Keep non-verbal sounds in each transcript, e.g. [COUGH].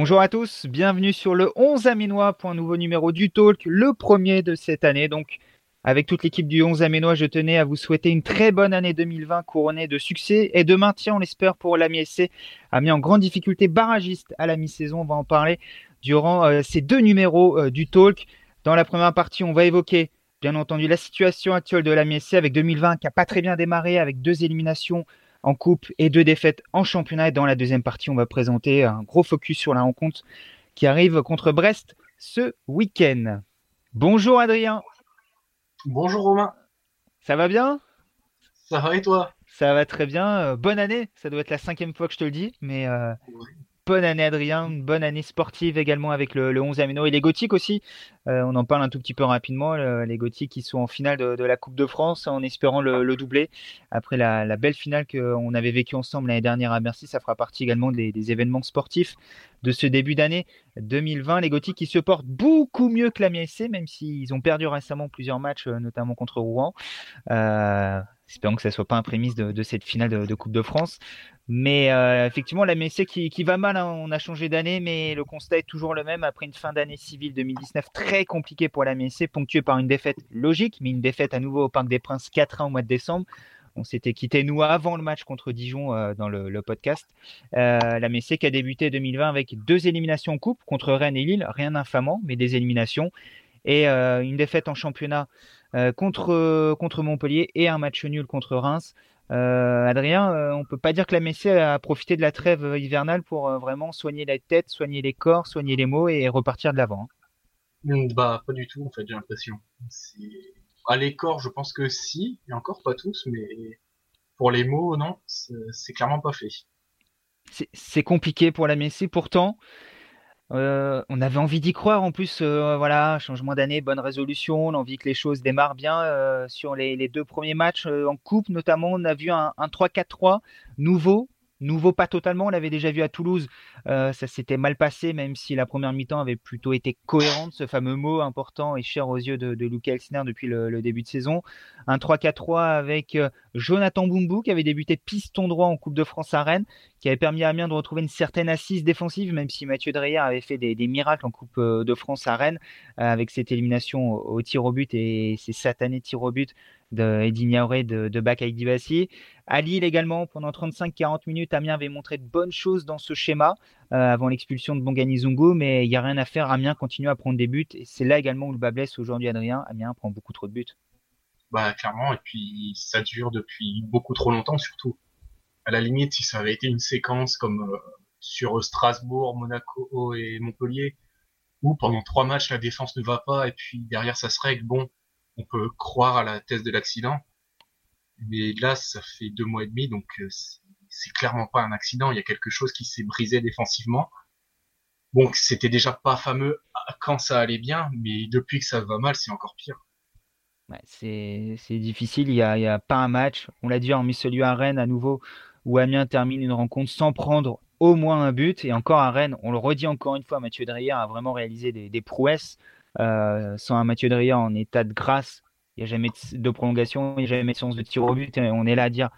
Bonjour à tous, bienvenue sur le 11 Aménois pour un nouveau numéro du Talk, le premier de cette année. Donc, avec toute l'équipe du 11 Aménois, je tenais à vous souhaiter une très bonne année 2020 couronnée de succès et de maintien, on l'espère, pour l'AMI SC, mis en grande difficulté barragiste à la mi-saison. On va en parler durant euh, ces deux numéros euh, du Talk. Dans la première partie, on va évoquer, bien entendu, la situation actuelle de l'AMI SC avec 2020 qui n'a pas très bien démarré, avec deux éliminations en coupe et deux défaites en championnat. Et dans la deuxième partie, on va présenter un gros focus sur la rencontre qui arrive contre Brest ce week-end. Bonjour Adrien. Bonjour Romain. Ça va bien? Ça va et toi? Ça va très bien. Euh, bonne année. Ça doit être la cinquième fois que je te le dis, mais euh, bonne année Adrien, une bonne année sportive également avec le, le 11 Amino et les Gothiques aussi. Euh, on en parle un tout petit peu rapidement, les Gothiques qui sont en finale de, la Coupe de France en espérant le, le doubler. Après la, belle finale qu'on avait vécue ensemble l'année dernière à Bercy, ça fera partie également des, événements sportifs de ce début d'année 2020. Les Gothiques qui se portent beaucoup mieux que la MSC, même s'ils ont perdu récemment plusieurs matchs, euh, notamment contre Rouen. Euh, espérons que ça soit pas un prémisse de, cette finale de, Coupe de France. Mais euh, effectivement, la MSC qui, va mal, hein. on a changé d'année, mais le constat est toujours le même. Après une fin d'année civile 2019 très compliquée pour la MSC, ponctuée par une défaite logique, mais une défaite à nouveau au Parc des Princes 4-1 au mois de décembre. On s'était quitté, nous, avant le match contre Dijon euh, dans le, podcast. Euh, la MSC qui a débuté 2020 avec deux éliminations en coupe contre Rennes et Lille, rien d'infamant, mais des éliminations. Et une défaite en championnat contre, contre Montpellier et un match nul contre Reims. Euh, Adrien, euh, on peut pas dire que la Messie a profité de la trêve hivernale pour vraiment soigner la tête, soigner les corps, soigner les mots et repartir de l'avant. Hein. Mm, bah pas du tout en fait, j'ai l'impression. À les corps, je pense que si, et encore pas tous, mais pour les mots, non, c'est clairement pas fait. C'est compliqué pour la Messi, pourtant. Euh, on avait envie d'y croire en plus, euh, voilà, changement d'année, bonne résolution, on a envie que les choses démarrent bien. Euh, sur les, deux premiers matchs en coupe notamment, on a vu un 3-4-3 nouveau, Nouveau pas totalement, on l'avait déjà vu à Toulouse, euh, ça s'était mal passé, même si la première mi-temps avait plutôt été cohérente, ce fameux mot important et cher aux yeux de, de depuis le, début de saison. Un 3-4-3 avec euh, Jonathan Bumbu qui avait débuté piston droit en Coupe de France à Rennes, qui avait permis à Amiens de retrouver une certaine assise défensive, même si Mathieu Dreyer avait fait des, miracles en Coupe euh, de France à Rennes, avec cette élimination au, tir au but et ces satanés tirs au but de Eddy de, de Bakay Dibassi. À Lille également, pendant 35-40 minutes, Amiens avait montré de bonnes choses dans ce schéma euh, avant l'expulsion de Bongani Zungo, mais il n'y a rien à faire. Amiens continue à prendre des buts et c'est là également où le bas blesse aujourd'hui, Adrien. Amiens prend beaucoup trop de buts. Bah clairement, et puis ça dure depuis beaucoup trop longtemps surtout. À la limite, si ça avait été une séquence comme euh, sur Strasbourg, Monaco et Montpellier, où pendant trois matchs la défense ne va pas et puis derrière ça se règle, bon, on peut croire à la thèse de l'accident. Mais là, ça fait deux mois et demi, donc euh, c'est clairement pas un accident. Il y a quelque chose qui s'est brisé défensivement. Bon, c'était déjà pas fameux quand ça allait bien, mais depuis que ça va mal, c'est encore pire. c'est difficile. Il n'y a, pas un match. On l'a dit en celui à Rennes à nouveau, où Amiens termine une rencontre sans prendre au moins un but. Et encore à Rennes, on le redit encore une fois, Mathieu Dreyer a vraiment réalisé des prouesses. Euh, sans un Mathieu Dreyer en état de grâce, il n'y a jamais de prolongation, il n'y a jamais de séance de tir au but. On est là à dire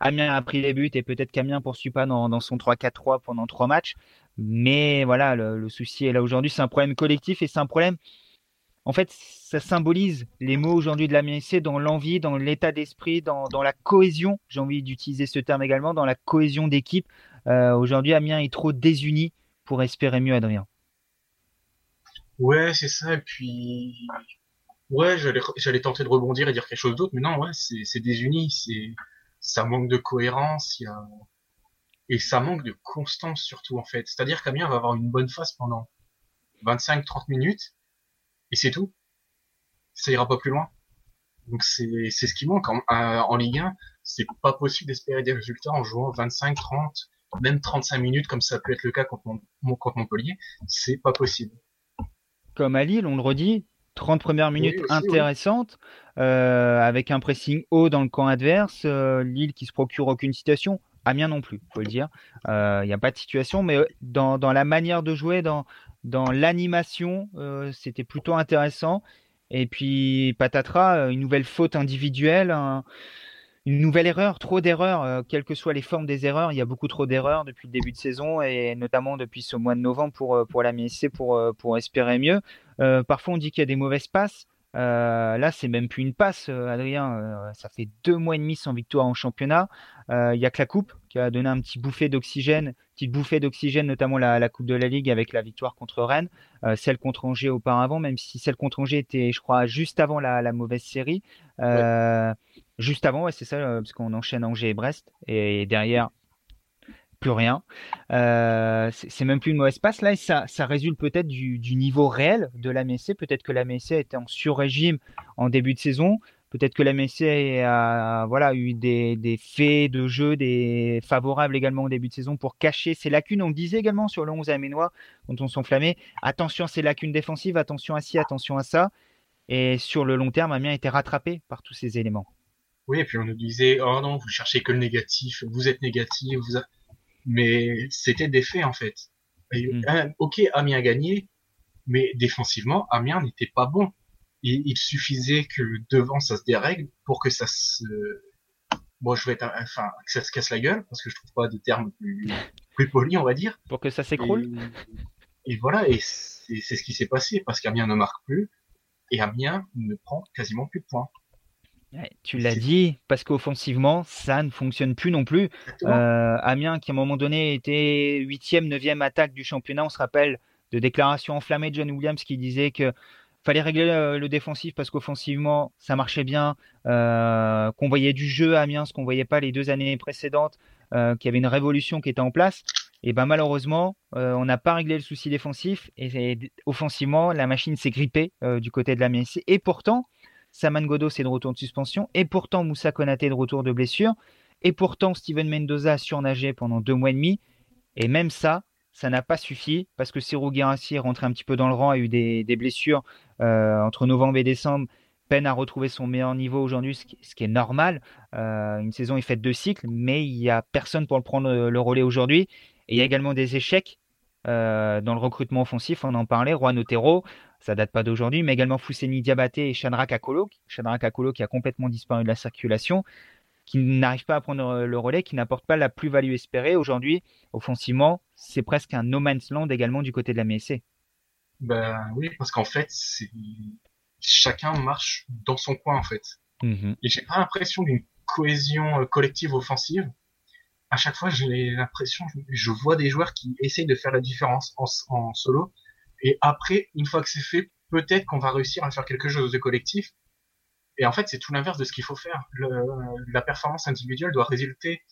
Amiens a pris les buts et peut-être qu'Amiens poursuit pas dans, son 3-4-3 pendant trois matchs. Mais voilà, le, souci est là aujourd'hui. C'est un problème collectif et c'est un problème. En fait, ça symbolise les mots aujourd'hui de l'Amiens dans l'envie, dans l'état d'esprit, dans, la cohésion. J'ai envie d'utiliser ce terme également, dans la cohésion d'équipe. Euh, aujourd'hui, Amiens est trop désuni pour espérer mieux, Adrien. Ouais, c'est ça. Et puis, ouais, j'allais, j'allais tenter de rebondir et dire quelque chose d'autre, mais non, ouais, c'est, désuni, c'est, ça manque de cohérence, y a, et ça manque de constance surtout en fait. C'est-à-dire qu'Amiens va avoir une bonne phase pendant 25-30 minutes et c'est tout. Ça ira pas plus loin. Donc c'est, ce qui manque en, en Ligue 1. C'est pas possible d'espérer des résultats en jouant 25, 30, même 35 minutes comme ça peut être le cas contre, contre Montpellier. C'est pas possible comme à Lille, on le redit, 30 premières minutes intéressantes, euh, avec un pressing haut dans le camp adverse, euh, Lille qui se procure aucune situation, Amiens non plus, faut le dire. Il euh, n'y a pas de situation, mais dans, la manière de jouer, dans, dans l'animation, c'était plutôt intéressant. Et puis patatras, une nouvelle faute individuelle, une nouvelle erreur, trop d'erreurs, euh, quelles que soient les formes des erreurs. Il y a beaucoup trop d'erreurs depuis le début de saison et notamment depuis ce mois de novembre pour, euh, pour la MSC pour, euh, pour espérer mieux. parfois, on dit qu'il y a des mauvaises passes. là, c'est même plus une passe, Adrien. ça fait deux mois et demi sans victoire en championnat. Il y a que la coupe qui a donné un petit bouffée d'oxygène, petite bouffée d'oxygène, notamment la, la, coupe de la Ligue avec la victoire contre Rennes, celle contre Angers auparavant, même si celle contre Angers était, je crois, juste avant la, la mauvaise série. Juste avant, ouais, c'est ça, euh, parce qu'on enchaîne Angers et Brest, et derrière, plus rien. Euh, c'est même plus une mauvaise passe là, ça, résulte peut-être du, niveau réel de la MSC. Peut-être que la MSC était en sur-régime en début de saison. Peut-être que la MSC a voilà, eu des, des, faits de jeu des favorables également au début de saison pour cacher ses lacunes. On le disait également sur le 11 Aménois quand on s'enflammait. Attention à ces lacunes défensives, attention à ci, attention à ça. Et sur le long terme, Amiens a été rattrapé par tous ces éléments. Oui, et puis on nous disait, oh non, vous cherchez que le négatif, vous êtes négatif, vous mais c'était des faits en fait. Mm. Euh, ok, Amiens a gagné, mais défensivement, Amiens n'était pas bon. Il, il, suffisait que devant ça se dérègle pour que ça se, bon, je vais être, enfin, que ça se casse la gueule, parce que je trouve pas de termes plus, [LAUGHS] plus polis, on va dire. Pour que ça s'écroule. Et, et, voilà, et c'est ce qui s'est passé, parce qu'Amiens ne marque plus, et Amiens ne prend quasiment plus de points. Tu l'as dit, parce qu'offensivement, ça ne fonctionne plus non plus. Euh, Amiens, qui à un moment donné était 8e, 9e attaque du championnat, on se rappelle de déclarations enflammées de John Williams qui disait que fallait régler euh, le, défensif parce qu'offensivement, ça marchait bien, euh, qu'on voyait du jeu à Amiens, ce qu'on voyait pas les deux années précédentes, qu'il y avait une révolution qui était en place. Et ben malheureusement, on n'a pas réglé le souci défensif et, offensivement, la machine s'est grippée du côté de l'Amiens. Et pourtant, Saman Godo, c'est de retour de suspension. Et pourtant, Moussa Konaté de retour de blessure. Et pourtant, Steven Mendoza a surnagé pendant deux mois et demi. Et même ça, ça n'a pas suffi parce que Serou Guirassi est rentré un petit peu dans le rang, a eu des, blessures euh, entre novembre et décembre, peine à retrouver son meilleur niveau aujourd'hui, ce, qui est normal. Euh, une saison est faite de cycles, mais il n'y a personne pour le prendre le relais aujourd'hui. Et il y a également des échecs euh, dans le recrutement offensif, on en parlait, Juan Otero, ça date pas d'aujourd'hui, mais également Fousseni Diabaté et Chandra Kakolo, Chandra Kakolo qui a complètement disparu de la circulation, qui n'arrive pas à prendre le relais, qui n'apporte pas la plus-value espérée. Aujourd'hui, offensivement, c'est presque un no man's land également du côté de la MSC. Ben oui, parce qu'en fait, chacun marche dans son coin en fait. Mm-hmm. Et j'ai pas l'impression d'une cohésion euh, collective offensive à chaque fois, j'ai l'impression, je vois des joueurs qui essayent de faire la différence en, solo. Et après, une fois que c'est fait, peut-être qu'on va réussir à faire quelque chose de collectif. Et en fait, c'est tout l'inverse de ce qu'il faut faire. la performance individuelle doit résulter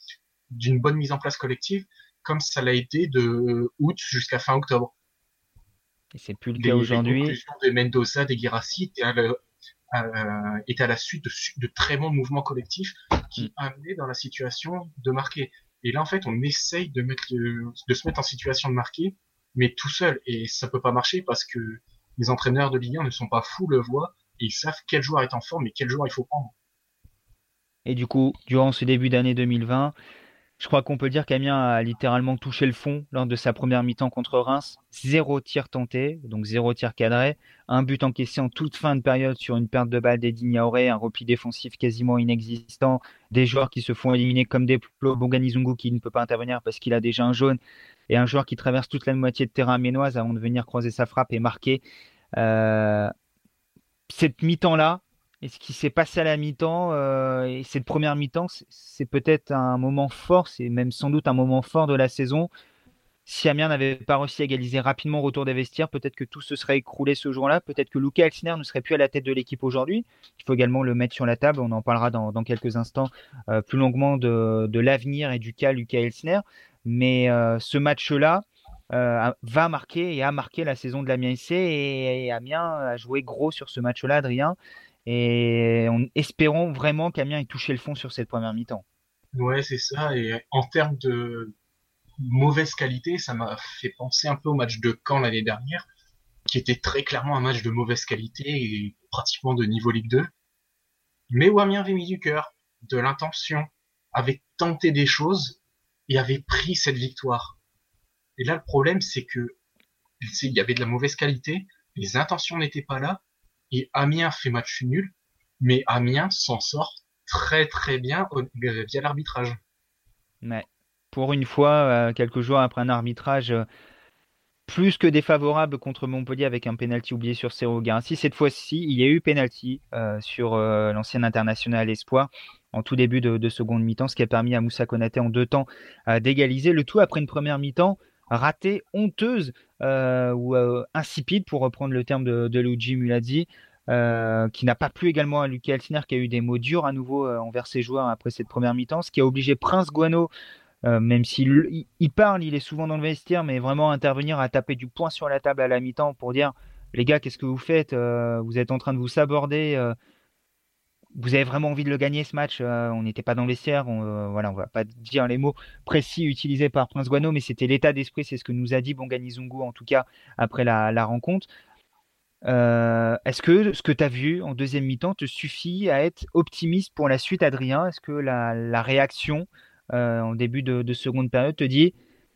d'une bonne mise en place collective, comme ça l'a été de août jusqu'à fin octobre. Et c'est plus le cas aujourd'hui. Les de Mendoza, des Girassi étaient à, à la suite de, très bons mouvements collectifs qui mm. amenaient dans la situation de marquer. Et là, en fait, on essaye de, se mettre en situation de marquer, mais tout seul. Et ça peut pas marcher parce que les entraîneurs de Ligue 1 ne sont pas fous, le voient, et ils savent quel joueur est en forme et quel joueur il faut prendre. Et du coup, durant ce début d'année 2020, je crois qu'on peut dire qu'Amiens a littéralement touché le fond lors de sa première mi-temps contre Reims. Zéro tir tenté, donc zéro tir cadré. Un but encaissé en toute fin de période sur une perte de balle d'Edi Niaoré, un repli défensif quasiment inexistant. Des joueurs qui se font éliminer comme des plots. Boganizungu qui ne peut pas intervenir parce qu'il a déjà un jaune. Et un joueur qui traverse toute la moitié de terrain ménoise avant de venir croiser sa frappe et marquer. Euh, cette mi-temps-là, et ce qui s'est passé à la mi-temps, euh, et cette première mi-temps, c'est peut-être un moment fort, c'est même sans doute un moment fort de la saison. Si Amiens n'avait pas réussi à égaliser rapidement au retour des vestiaires, peut-être que tout se serait écroulé ce jour-là. Peut-être que Luca Elsner ne serait plus à la tête de l'équipe aujourd'hui. Il faut également le mettre sur la table. On en parlera dans, quelques instants euh, plus longuement de, l'avenir et du cas Luca Elsner. Mais euh, ce match-là va marquer et a marqué la saison de l'Amiens et, et Amiens a joué gros sur ce match-là, Adrien. Et on, espérons vraiment qu'Amiens ait touché le fond sur cette première mi-temps. Ouais, c'est ça. Et en termes de mauvaise qualité, ça m'a fait penser un peu au match de Caen l'année dernière, qui était très clairement un match de mauvaise qualité et pratiquement de niveau Ligue 2. Mais où Amiens avait mis du cœur, de l'intention, avait tenté des choses et avait pris cette victoire. Et là, le problème, c'est que il y avait de la mauvaise qualité, les intentions n'étaient pas là, et Amiens fait match nul, mais Amiens s'en sort très très bien via l'arbitrage. Pour une fois, quelques jours après un arbitrage plus que défavorable contre Montpellier avec un penalty oublié sur Sergio Garassi. Cette fois-ci, il y a eu penalty euh, sur euh, l'ancien international Espoir en tout début de, seconde mi-temps, ce qui a permis à Moussa Konaté en deux temps euh, d'égaliser le tout après une première mi-temps ratée, honteuse ou insipide pour reprendre le terme de, Luigi Mulazzi. qui n'a pas plu également à Lucas Altiner, qui a eu des mots durs à nouveau envers ses joueurs après cette première mi-temps, ce qui a obligé Prince Guano euh, même s'il il parle, il est souvent dans le vestiaire, mais vraiment intervenir à taper du poing sur la table à la mi-temps pour dire les gars, qu'est-ce que vous faites euh, Vous êtes en train de vous saborder. Euh, vous avez vraiment envie de le gagner ce match On n'était pas dans le vestiaire. On, voilà, on va pas dire les mots précis utilisés par Prince Guano, mais c'était l'état d'esprit. C'est ce que nous a dit Bongani Zungu en tout cas après la, rencontre. Est-ce que ce que tu as vu en deuxième mi-temps te suffit à être optimiste pour la suite, Adrien? Est-ce que la réaction euh, en début de, seconde période, te dit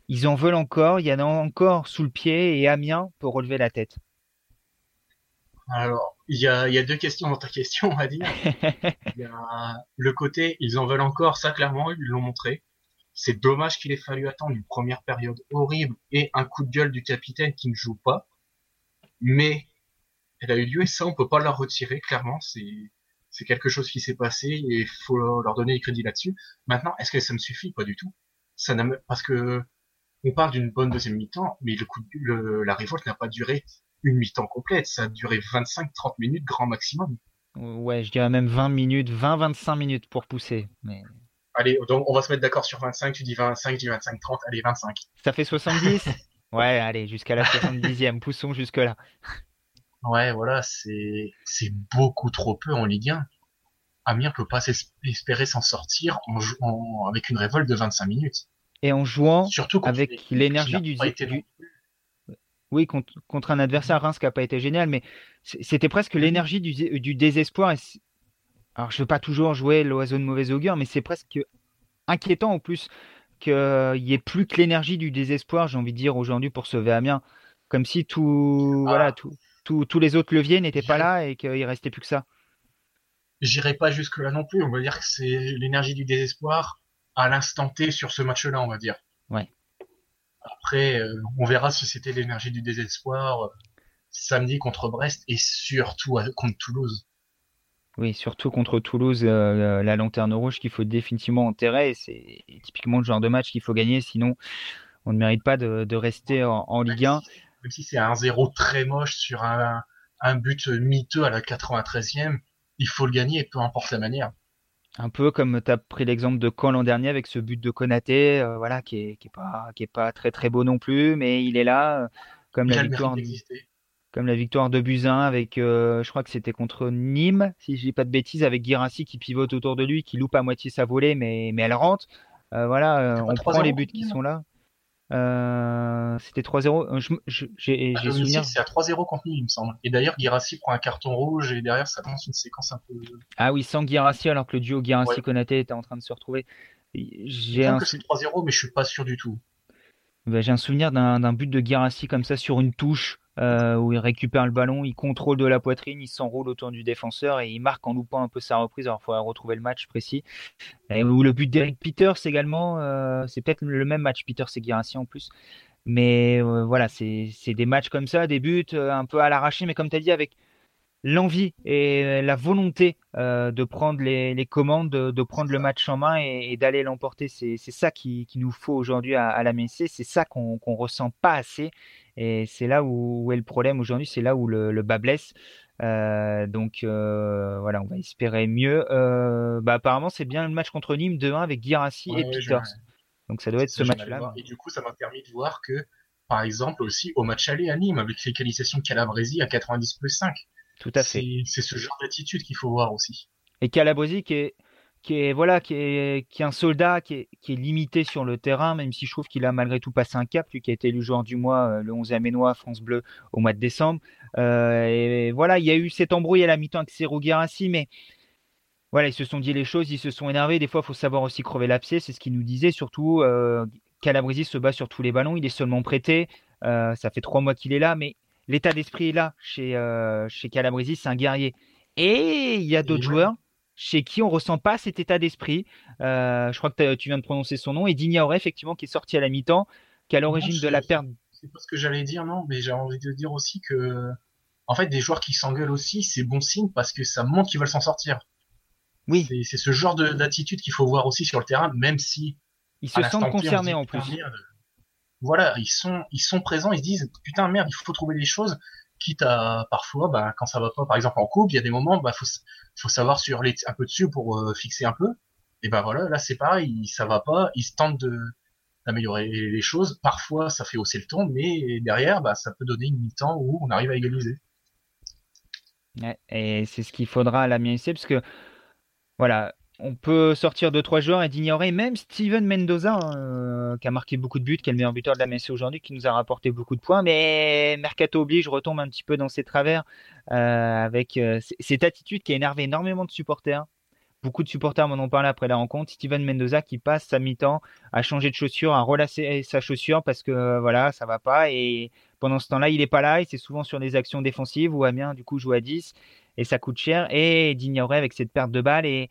ils en veulent encore, il y en a encore sous le pied et Amiens peut relever la tête? Alors, il y a, deux questions dans ta question, on va dire. [LAUGHS] y a le côté ils en veulent encore, ça clairement, ils l'ont montré. C'est dommage qu'il ait fallu attendre une première période horrible et un coup de gueule du capitaine qui ne joue pas. Mais elle a eu lieu et ça, on peut pas la retirer, clairement. C'est, c'est quelque chose qui s'est passé et il faut leur donner les crédits là-dessus. Maintenant, est-ce que ça me suffit? Pas du tout. Ça parce que on parle d'une bonne deuxième mi-temps, mais le coup la révolte n'a pas duré une mi-temps complète. Ça a duré 25-30 minutes grand maximum. Ouais, je dirais même 20 minutes, 20-25 minutes pour pousser. Mais... Allez, donc on va se mettre d'accord sur 25. Tu dis 25, je dis 25-30. Allez, 25. Ça fait 70 [LAUGHS] Ouais, allez, jusqu'à la 70e. Poussons jusque-là. Ouais, voilà, c'est beaucoup trop peu en Ligue 1. Amiens peut pas espérer s'en sortir en, avec une révolte de 25 minutes. Et en jouant Surtout avec l'énergie du, Oui, contre, un adversaire Reims qui n'a pas été génial, mais c'était presque l'énergie du, du, désespoir. Alors, je veux pas toujours jouer l'oiseau de mauvais augure, mais c'est presque inquiétant en plus qu'il n'y ait plus que l'énergie du désespoir, j'ai envie de dire aujourd'hui pour sauver Amiens, comme si tout, voilà, ah. tout, tous les autres leviers n'étaient pas là et qu'il restait plus que ça. J'irai pas jusque là non plus. On va dire que c'est l'énergie du désespoir à l'instant T sur ce match-là, on va dire. Ouais. Après, euh, on verra si c'était l'énergie du désespoir euh, samedi contre Brest et surtout contre Toulouse. Oui, surtout contre Toulouse, euh, la lanterne rouge qu'il faut définitivement enterrer. C'est typiquement le genre de match qu'il faut gagner, sinon on ne mérite pas de, rester en, en Ligue 1 même si c'est un zéro très moche sur un, un but miteux à la 93e, il faut le gagner, peu importe la manière. Un peu comme tu as pris l'exemple de Caen l'an dernier avec ce but de Konaté, euh, voilà, qui est, qui est, pas, qui est pas très très beau non plus, mais il est là, euh, comme, la victoire, comme la victoire de Buzyn avec, euh, je crois que c'était contre Nîmes, si je dis pas de bêtises, avec Girassi qui pivote autour de lui, qui loupe à moitié sa volée, mais, mais elle rentre. voilà, on prend les buts qui sont là. Euh, c'était 3-0. Euh, j'ai ah, souvenir. C'est à 3-0 contre nous, il me semble. Et d'ailleurs, Girassi prend un carton rouge et derrière, ça commence une séquence un peu. Ah oui, sans Girassi, alors que le duo Girassi-Konaté était en train de se retrouver. J'ai un... que c'est 3-0, mais je suis pas sûr du tout. Bah, j'ai un souvenir d'un but de Girassi comme ça sur une touche euh, où il récupère le ballon, il contrôle de la poitrine, il s'enroule autour du défenseur et il marque en loupant un peu sa reprise. Alors il faudra retrouver le match précis. Et, ou le but d'Eric Peters également, euh, c'est peut-être le même match, Peters et Guirassi en plus. Mais euh, voilà, c'est des matchs comme ça, des buts un peu à l'arraché, mais comme tu as dit, avec l'envie et la volonté de prendre les, commandes, de, prendre le match en main et, d'aller l'emporter. C'est ça qui, nous faut aujourd'hui à, la MSC, c'est ça qu'on ne ressent pas assez. Et c'est là où, est le problème aujourd'hui, c'est là où le, bas blesse. Euh, donc euh, voilà, on va espérer mieux. Euh, bah, apparemment, c'est bien le match contre Nîmes 2-1 avec Girassi et Peters. Donc ça doit être ce match-là. Et du coup, ça m'a permis de voir que, par exemple, aussi au match aller à Nîmes, avec l'égalisation de Calabresi à 90 plus 5. Tout à fait. C'est ce genre d'attitude qu'il faut voir aussi. Et Calabresi qui est qui est voilà qui est, qui est un soldat qui est, qui est, limité sur le terrain même si je trouve qu'il a malgré tout passé un cap lui qui a été élu joueur du mois euh, le 11e Ménois France Bleu au mois de décembre. Euh, et voilà il y a eu cet embrouille à la mi-temps avec Sergio Guirassi mais voilà ils se sont dit les choses ils se sont énervés. Des fois il faut savoir aussi crever l'abcès c'est ce qu'il nous disait. Surtout euh, Calabresi se bat sur tous les ballons il est seulement prêté. Euh, ça fait trois mois qu'il est là mais l'état d'esprit est là chez chez Calabresi c'est un guerrier. Et il y a d'autres joueurs chez qui on ressent pas cet état d'esprit. Euh, je crois que tu viens de prononcer son nom, et Dignaoré, effectivement, qui est sorti à la mi-temps, qui est à l'origine de la perte. C'est pas ce que j'allais dire, non, mais j'ai envie de dire aussi que, en fait, des joueurs qui s'engueulent aussi, c'est bon signe parce que ça montre qu'ils veulent s'en sortir. Oui. C'est ce genre d'attitude qu'il faut voir aussi sur le terrain, même si. Ils se sentent concernés en plus. voilà, ils sont, ils sont présents, ils se disent, putain, merde, il faut trouver des choses quitte à parfois, bah, quand ça va pas, par exemple en couple, il y a des moments, bah, faut, faut savoir sur les un peu dessus pour euh, fixer un peu. Et ben voilà, là c'est pareil, ça va pas, ils tentent de d'améliorer les choses. Parfois, ça fait hausser le ton, mais derrière, bah, ça peut donner une mi-temps où on arrive à égaliser. et c'est ce qu'il faudra à la ici, parce que voilà, on peut sortir de trois joueurs et d'ignorer même Steven Mendoza, hein, euh, qui a marqué beaucoup de buts, qui est le meilleur buteur de la MSC aujourd'hui, qui nous a rapporté beaucoup de points. Mais Mercato oblige, retombe un petit peu dans ses travers euh, avec euh, cette attitude qui a énervé énormément de supporters. Beaucoup de supporters m'en ont parlé après la rencontre. Steven Mendoza qui passe sa mi-temps à changer de chaussure, à relasser sa chaussure parce que voilà, ça va pas. Et pendant ce temps-là, il est pas là. Et c'est souvent sur des actions défensives où Amiens du coup joue à 10 et ça coûte cher. Et d'ignorer avec cette perte de balle et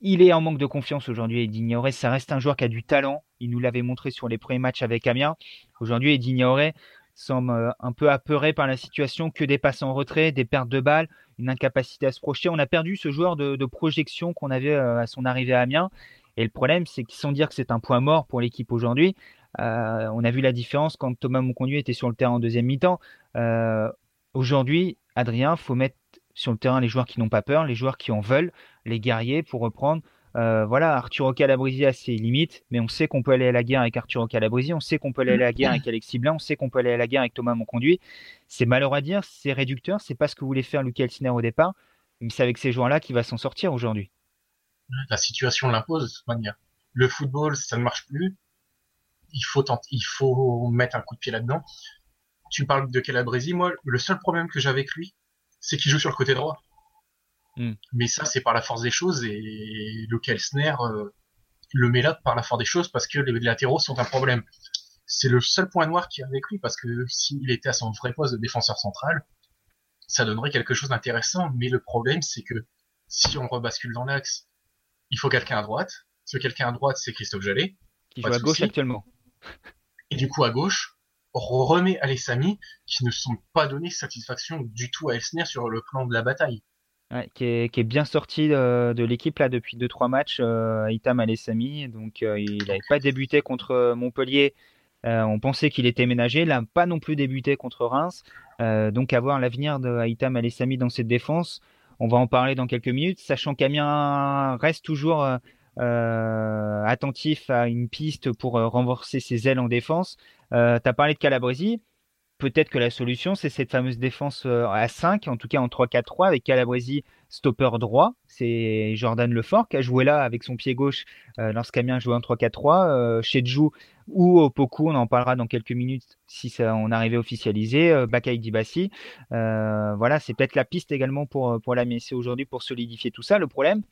il est en manque de confiance aujourd'hui, Eddie Ça reste un joueur qui a du talent. Il nous l'avait montré sur les premiers matchs avec Amiens. Aujourd'hui, Eddie semble euh, un peu apeuré par la situation, que des passes en retrait, des pertes de balles, une incapacité à se projeter. On a perdu ce joueur de, projection qu'on avait euh, à son arrivée à Amiens. Et le problème, c'est que sans dire que c'est un point mort pour l'équipe aujourd'hui, euh, on a vu la différence quand Thomas Monconduit était sur le terrain en deuxième mi-temps. aujourd'hui, Adrien, faut mettre sur le terrain les joueurs qui n'ont pas peur, les joueurs qui en veulent, les guerriers pour reprendre. Euh, voilà, Arturo Calabresi a ses limites, mais on sait qu'on peut aller à la guerre avec Arturo Calabresi, on sait qu'on peut aller à la guerre avec Alexis Blin, on sait qu'on peut aller à la guerre avec Thomas Monconduit. C'est malheureux à dire, c'est réducteur, c'est pas ce que voulait faire Luc Elsner au départ, mais c'est avec ces joueurs-là qu'il va s'en sortir aujourd'hui. La situation l'impose de toute manière. Le football, ça ne marche plus. Il faut, il faut mettre un coup de pied là-dedans. Tu parles de Calabresi, moi, le seul problème que j'ai avec lui, c'est qu'il joue sur le côté droit. Hmm. Mais ça, c'est par la force des choses et le Kelsner euh, le met là par la force des choses parce que les latéraux sont un problème. C'est le seul point noir qui a avec lui parce que s'il était à son vrai poste de défenseur central, ça donnerait quelque chose d'intéressant. Mais le problème, c'est que si on rebascule dans l'axe, il faut quelqu'un à droite. Ce quelqu'un à droite, c'est Christophe Jallet. Qui joue à gauche actuellement. Et du coup, à gauche, remet Alessami qui ne sont pas donné satisfaction du tout à Elsner sur le plan de la bataille. qui, est, bien sorti euh, de, l'équipe là depuis 2-3 matchs, euh, Itam Alessami. Donc euh, il n'avait pas débuté contre Montpellier. on pensait qu'il était ménagé. N'a pas non plus débuté contre Reims. donc à voir l'avenir de Itam Alessami dans cette défense. On va en parler dans quelques minutes, sachant qu'Amiens reste toujours attentif à une piste pour renforcer ses ailes en défense. Euh, tu as parlé de Calabresi. Peut-être que la solution, c'est cette fameuse défense euh, à 5, en tout cas en 3-4-3, avec Calabresi stopper droit. C'est Jordan Lefort qui a joué là avec son pied gauche euh, lorsqu'Amiens jouait en 3-4-3. Euh, chez Djou ou au Poku, on en parlera dans quelques minutes si ça, on arrivait à officialiser. Euh, Bakay Dibassi. Euh, voilà, c'est peut-être la piste également pour, pour la MSC aujourd'hui pour solidifier tout ça. Le problème,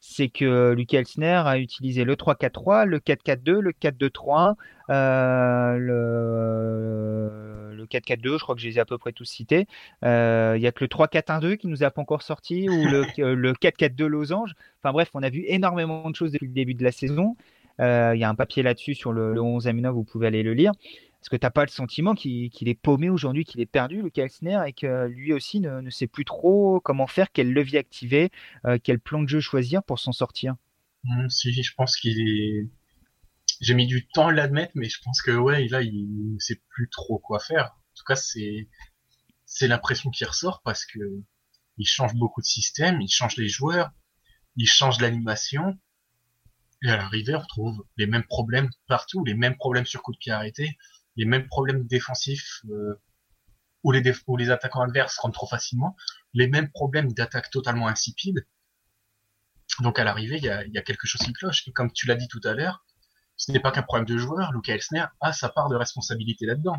c'est que Lucas Elsner a utilisé le 3-4-3, le 4-4-2, le 4-2-3, euh, le, le 4-4-2, je crois que je les ai à peu près tous cités. Euh, il n'y a que le 3-4-1-2 qui nous a pas encore sorti, ou [LAUGHS] le, le 4-4-2 losange. Enfin bref, on a vu énormément de choses depuis le début de la saison. Euh, il y a un papier là-dessus sur le, le 11 Amina, vous pouvez aller le lire. Est-ce que tu n'as pas le sentiment qu'il est paumé aujourd'hui, qu'il est perdu, le Kelsner, et que lui aussi ne, sait plus trop comment faire, quel levier activer, euh, quel plan de jeu choisir pour s'en sortir? Mmh, Si, je pense qu'il est. J'ai mis du temps à l'admettre, mais je pense que ouais, là, il ne sait plus trop quoi faire. En tout cas, c'est c'est l'impression qui ressort parce que il change beaucoup de systèmes, il change les joueurs, il change l'animation. Et à l'arrivée, on retrouve les mêmes problèmes partout, les mêmes problèmes sur coup de pied arrêté, les mêmes problèmes défensifs euh, où, les où les attaquants adverses rentrent trop facilement, les mêmes problèmes d'attaque totalement insipides. Donc à l'arrivée, il y a, y a, quelque chose qui cloche. Et comme tu l'as dit tout à l'heure, ce n'est pas qu'un problème de joueur. Luca Elsner a sa part de responsabilité là-dedans.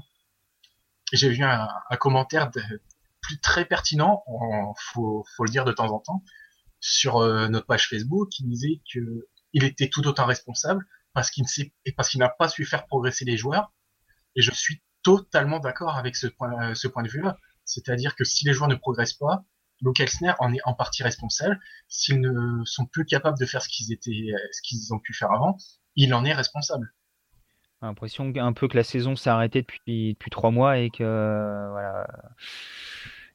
J'ai vu un, un commentaire de, plus très pertinent, en, faut, faut le dire de temps en temps, sur euh, notre page Facebook, qui disait que il était tout autant responsable parce qu'il ne sait, et parce qu'il n'a pas su faire progresser les joueurs et je suis totalement d'accord avec ce point, ce point de vue-là. C'est-à-dire que si les joueurs ne progressent pas, Luke Elsner en est en partie responsable. S'ils ne sont plus capables de faire ce qu'ils étaient, ce qu'ils ont pu faire avant, il en est responsable. L'impression un peu que la saison s'est arrêtée depuis, trois mois et que voilà,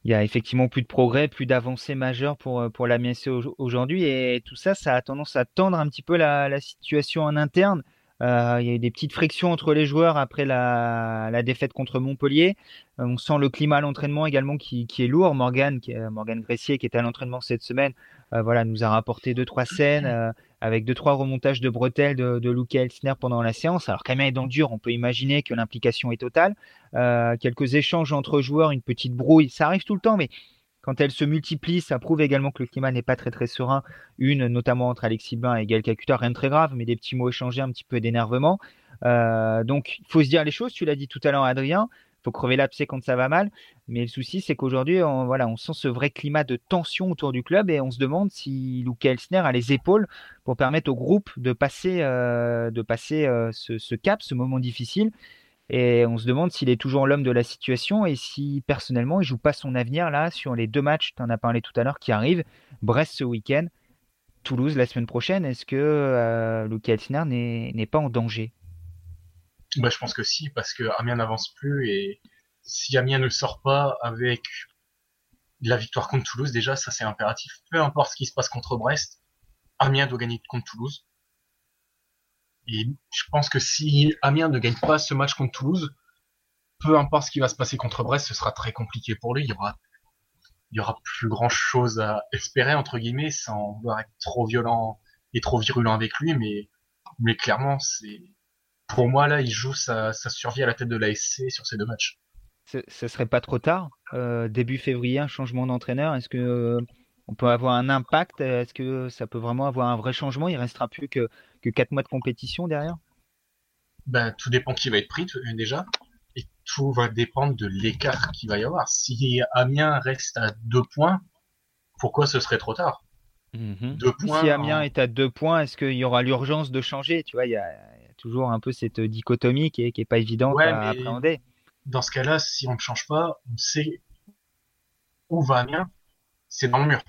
il y a effectivement plus de progrès, plus d'avancées majeures pour, pour la MSC aujourd'hui. Et tout ça, ça a tendance à tendre un petit peu la situation en interne. Euh, il y a eu des petites frictions entre les joueurs après la, défaite contre Montpellier. Euh, on sent le climat à l'entraînement également qui, est lourd. Morgan, qui, Morgan Gressier, qui était à l'entraînement cette semaine, euh, voilà, nous a rapporté deux trois scènes avec deux trois remontages de bretelles de, de Luke Elsner pendant la séance. Alors quand même est dans le dur, on peut imaginer que l'implication est totale. quelques échanges entre joueurs, une petite brouille, ça arrive tout le temps, mais quand elles se multiplient, ça prouve également que le climat n'est pas très très serein. Une, notamment entre Alexis Bain et Gaël Kakuta, rien de très grave, mais des petits mots échangés, un petit peu d'énervement. Euh, donc, il faut se dire les choses. Tu l'as dit tout à l'heure, Adrien. Il faut crever l'abcès quand ça va mal. Mais le souci, c'est qu'aujourd'hui, on, voilà, on sent ce vrai climat de tension autour du club et on se demande si Luke Elsner a les épaules pour permettre au groupe de passer, euh, euh, ce, cap, ce moment difficile. Et on se demande s'il est toujours l'homme de la situation et si personnellement il joue pas son avenir là sur les deux matchs, tu en as parlé tout à l'heure, qui arrivent. Brest ce week-end, Toulouse la semaine prochaine. Est-ce que euh, Lucas n'est pas en danger? Bah, Je pense que si, parce que Amiens n'avance plus et si Amiens ne sort pas avec la victoire contre Toulouse, déjà ça c'est impératif. Peu importe ce qui se passe contre Brest, Amiens doit gagner contre Toulouse. Et je pense que si Amiens ne gagne pas ce match contre Toulouse, peu importe ce qui va se passer contre Brest, ce sera très compliqué pour lui. Il y aura, il y aura plus grand chose à espérer, entre guillemets, sans vouloir être trop violent et trop virulent avec lui, mais, mais clairement, c'est, pour moi, là, il joue sa, survie à la tête de l'ASC sur ces deux matchs. Ce serait pas trop tard, euh, début février, un changement d'entraîneur. Est-ce que euh, on peut avoir un impact? Est-ce que ça peut vraiment avoir un vrai changement? Il restera plus que que 4 mois de compétition derrière? Ben, Tout dépend qui va être pris déjà. Et tout va dépendre de l'écart qu'il va y avoir. Si Amiens reste à 2 points, pourquoi ce serait trop tard? Mhm. Si Amiens est à 2 points, est-ce qu'il y aura l'urgence de changer? Tu vois, il y, a toujours un peu cette dichotomie qui est, pas évidente à appréhender. Dans ce cas-là, si on ne change pas, on sait où va Amiens, c'est dans le mur.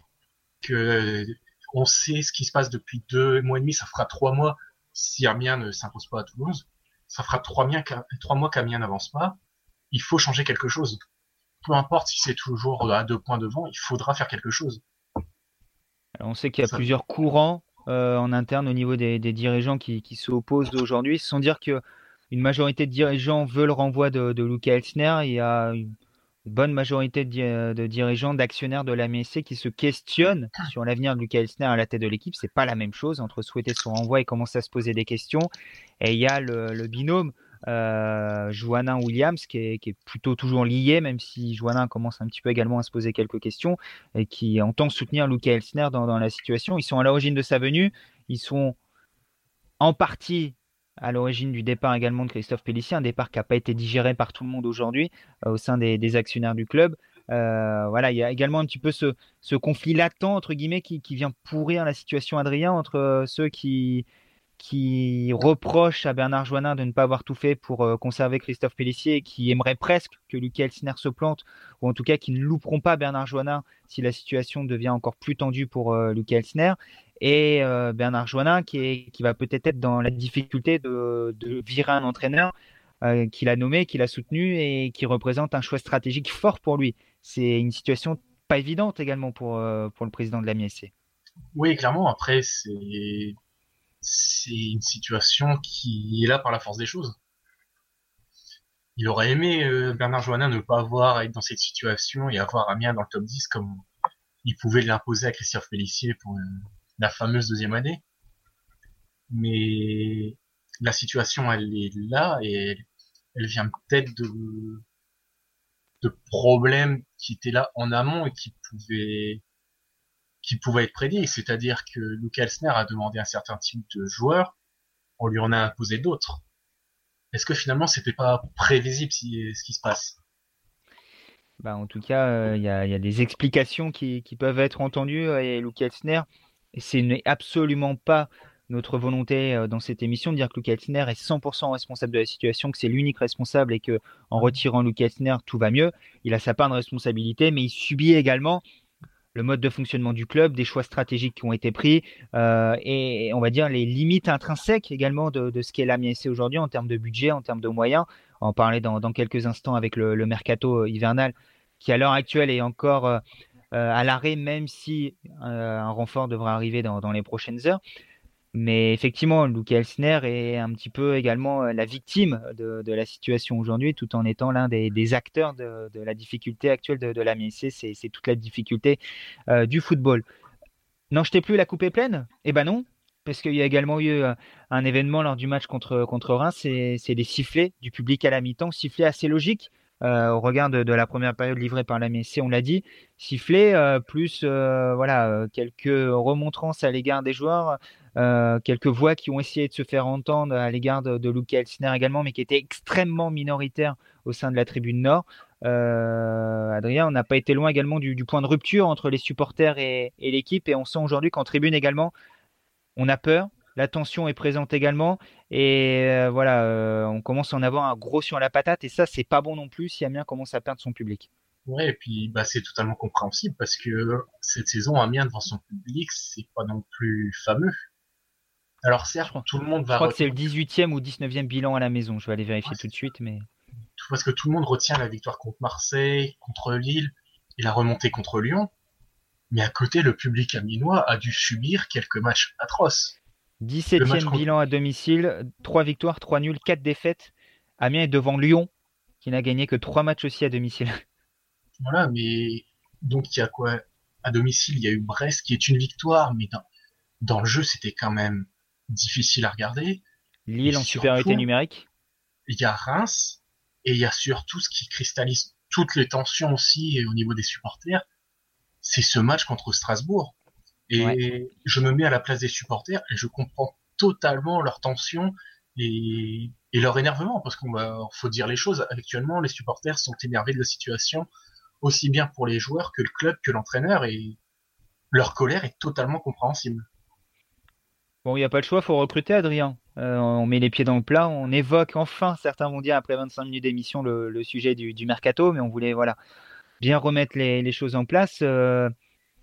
Que on sait ce qui se passe depuis deux mois et demi, ça fera trois mois si Amiens ne s'impose pas à Toulouse. Ça fera trois, mois qu'Amiens n'avance pas. Il faut changer quelque chose. Peu importe si c'est toujours à deux points devant, il faudra faire quelque chose. on sait qu'il y a plusieurs courants euh, en interne au niveau des, dirigeants qui, s'opposent aujourd'hui, sans dire qu'une majorité de dirigeants veulent le renvoi de, de Luca Elsner. Il y a une bonne majorité de, dirigeants, d'actionnaires de la MSC qui se questionnent sur l'avenir de Lucas Elsner à la tête de l'équipe. C'est pas la même chose entre souhaiter son renvoi et commencer à se poser des questions. Et il y a le, binôme euh, Williams qui est, plutôt toujours lié, même si Joannin commence un petit peu également à se poser quelques questions et qui entend soutenir Lucas Elsner dans, dans la situation. Ils sont à l'origine de sa venue. Ils sont en partie à l'origine du départ également de Christophe Pellissier, un départ qui n'a pas été digéré par tout le monde aujourd'hui euh, au sein des, actionnaires du club. Euh, voilà, il y a également un petit peu ce, conflit latent entre guillemets qui, vient pourrir la situation Adrien entre euh, ceux qui qui reprochent à Bernard Joannin de ne pas avoir tout fait pour conserver Christophe Pellissier qui aimeraient presque que Lucas Elsner se plante ou en tout cas qui ne louperont pas Bernard Joannin si la situation devient encore plus tendue pour Lucas Elsner et euh, Bernard Joannin qui, qui va peut-être être dans la difficulté de, virer un entraîneur euh, qu'il a nommé, qu'il a soutenu et qui représente un choix stratégique fort pour lui. C'est une situation pas évidente également pour, euh, pour le président de la MSC. Oui, clairement. Après, c'est c'est une situation qui est là par la force des choses. Il aurait aimé Bernard Joannin ne pas avoir à être dans cette situation et avoir Amiens dans le top 10 comme il pouvait l'imposer à Christophe Pellissier pour la fameuse deuxième année. Mais la situation, elle est là et elle, vient peut-être de problèmes qui étaient là en amont et qui pouvaient qui pouvaient être prédits. C'est-à-dire que Luke Elsner a demandé un certain type de joueurs, on lui en a imposé d'autres. Est-ce que finalement c'était pas prévisible ce qui se passe? Bah, en tout cas, euh, il y, a, des explications qui, peuvent être entendues et Luke Elsner ce n'est absolument pas notre volonté euh, dans cette émission de dire que Luke Elsner est 100% responsable de la situation, que c'est l'unique responsable et que en retirant Luke Elsner, tout va mieux. Il a sa part de responsabilité, mais il subit également le mode de fonctionnement du club, des choix stratégiques qui ont été pris euh, et on va dire les limites intrinsèques également de, de ce qu'est la MSC aujourd'hui en termes de budget, en termes de moyens. On en parler dans, dans quelques instants avec le, mercato hivernal qui à l'heure actuelle est encore euh, à l'arrêt, même si un renfort devrait arriver dans, dans les prochaines heures. Mais effectivement, Luca Elsner est un petit peu également euh, la victime de, la situation aujourd'hui, tout en étant l'un des, acteurs de, la difficulté actuelle de, de la MSC. C'est toute la difficulté euh, du football. Non, je t'ai plus, la coupe est pleine? Eh ben non, parce qu'il y a également eu euh, un événement lors du match contre, contre Reims, c'est des sifflets du public à la mi-temps, sifflets assez logiques. Au regard de, la première période livrée par la MSC, on l'a dit, sifflets euh, plus voilà quelques remontrances à l'égard des joueurs, euh, quelques voix qui ont essayé de se faire entendre à l'égard de, de Luca Elsner également, mais qui étaient extrêmement minoritaires au sein de la tribune nord. Euh, Adrien, on n'a pas été loin également du, point de rupture entre les supporters et, l'équipe, et on sent aujourd'hui qu'en tribune également, on a peur. La tension est présente également, et euh, voilà, on commence à en avoir un gros sur la patate, et ça, c'est pas bon non plus si Amiens commence à perdre son public. Ouais, et puis bah, c'est totalement compréhensible parce que cette saison, Amiens devant son public, c'est pas non plus fameux. Alors certes, tout le monde va. Je crois que c'est le 18e ou 19e bilan à la maison. Je vais aller vérifier ouais, tout de suite, mais. Parce que tout le monde retient la victoire contre Marseille, contre Lille et la remontée contre Lyon. Mais à côté, le public aminois a dû subir quelques matchs atroces. 17e match bilan contre... à domicile, 3 victoires, 3 nuls, 4 défaites. Amiens est devant Lyon, qui n'a gagné que 3 matchs aussi à domicile. [LAUGHS] Voilà, mais donc il y a quoi? À domicile, il y a eu Brest qui est une victoire, mais dans, dans le jeu, c'était quand même difficile à regarder. Lille en supériorité numérique. Il y a Reims et il y a surtout ce qui cristallise toutes les tensions aussi au niveau des supporters, c'est ce match contre Strasbourg. Et ouais. je me mets à la place des supporters et je comprends totalement leur tension et, et leur énervement parce qu'on va, faut dire les choses. Actuellement, les supporters sont énervés de la situation aussi bien pour les joueurs que le club que l'entraîneur et leur colère est totalement compréhensible. Bon, il n'y a pas le choix, faut recruter Adrien. Euh, on met les pieds dans le plat, on évoque enfin, certains vont dire après 25 minutes d'émission, le, sujet du, mercato, mais on voulait voilà bien remettre les, choses en place. Euh,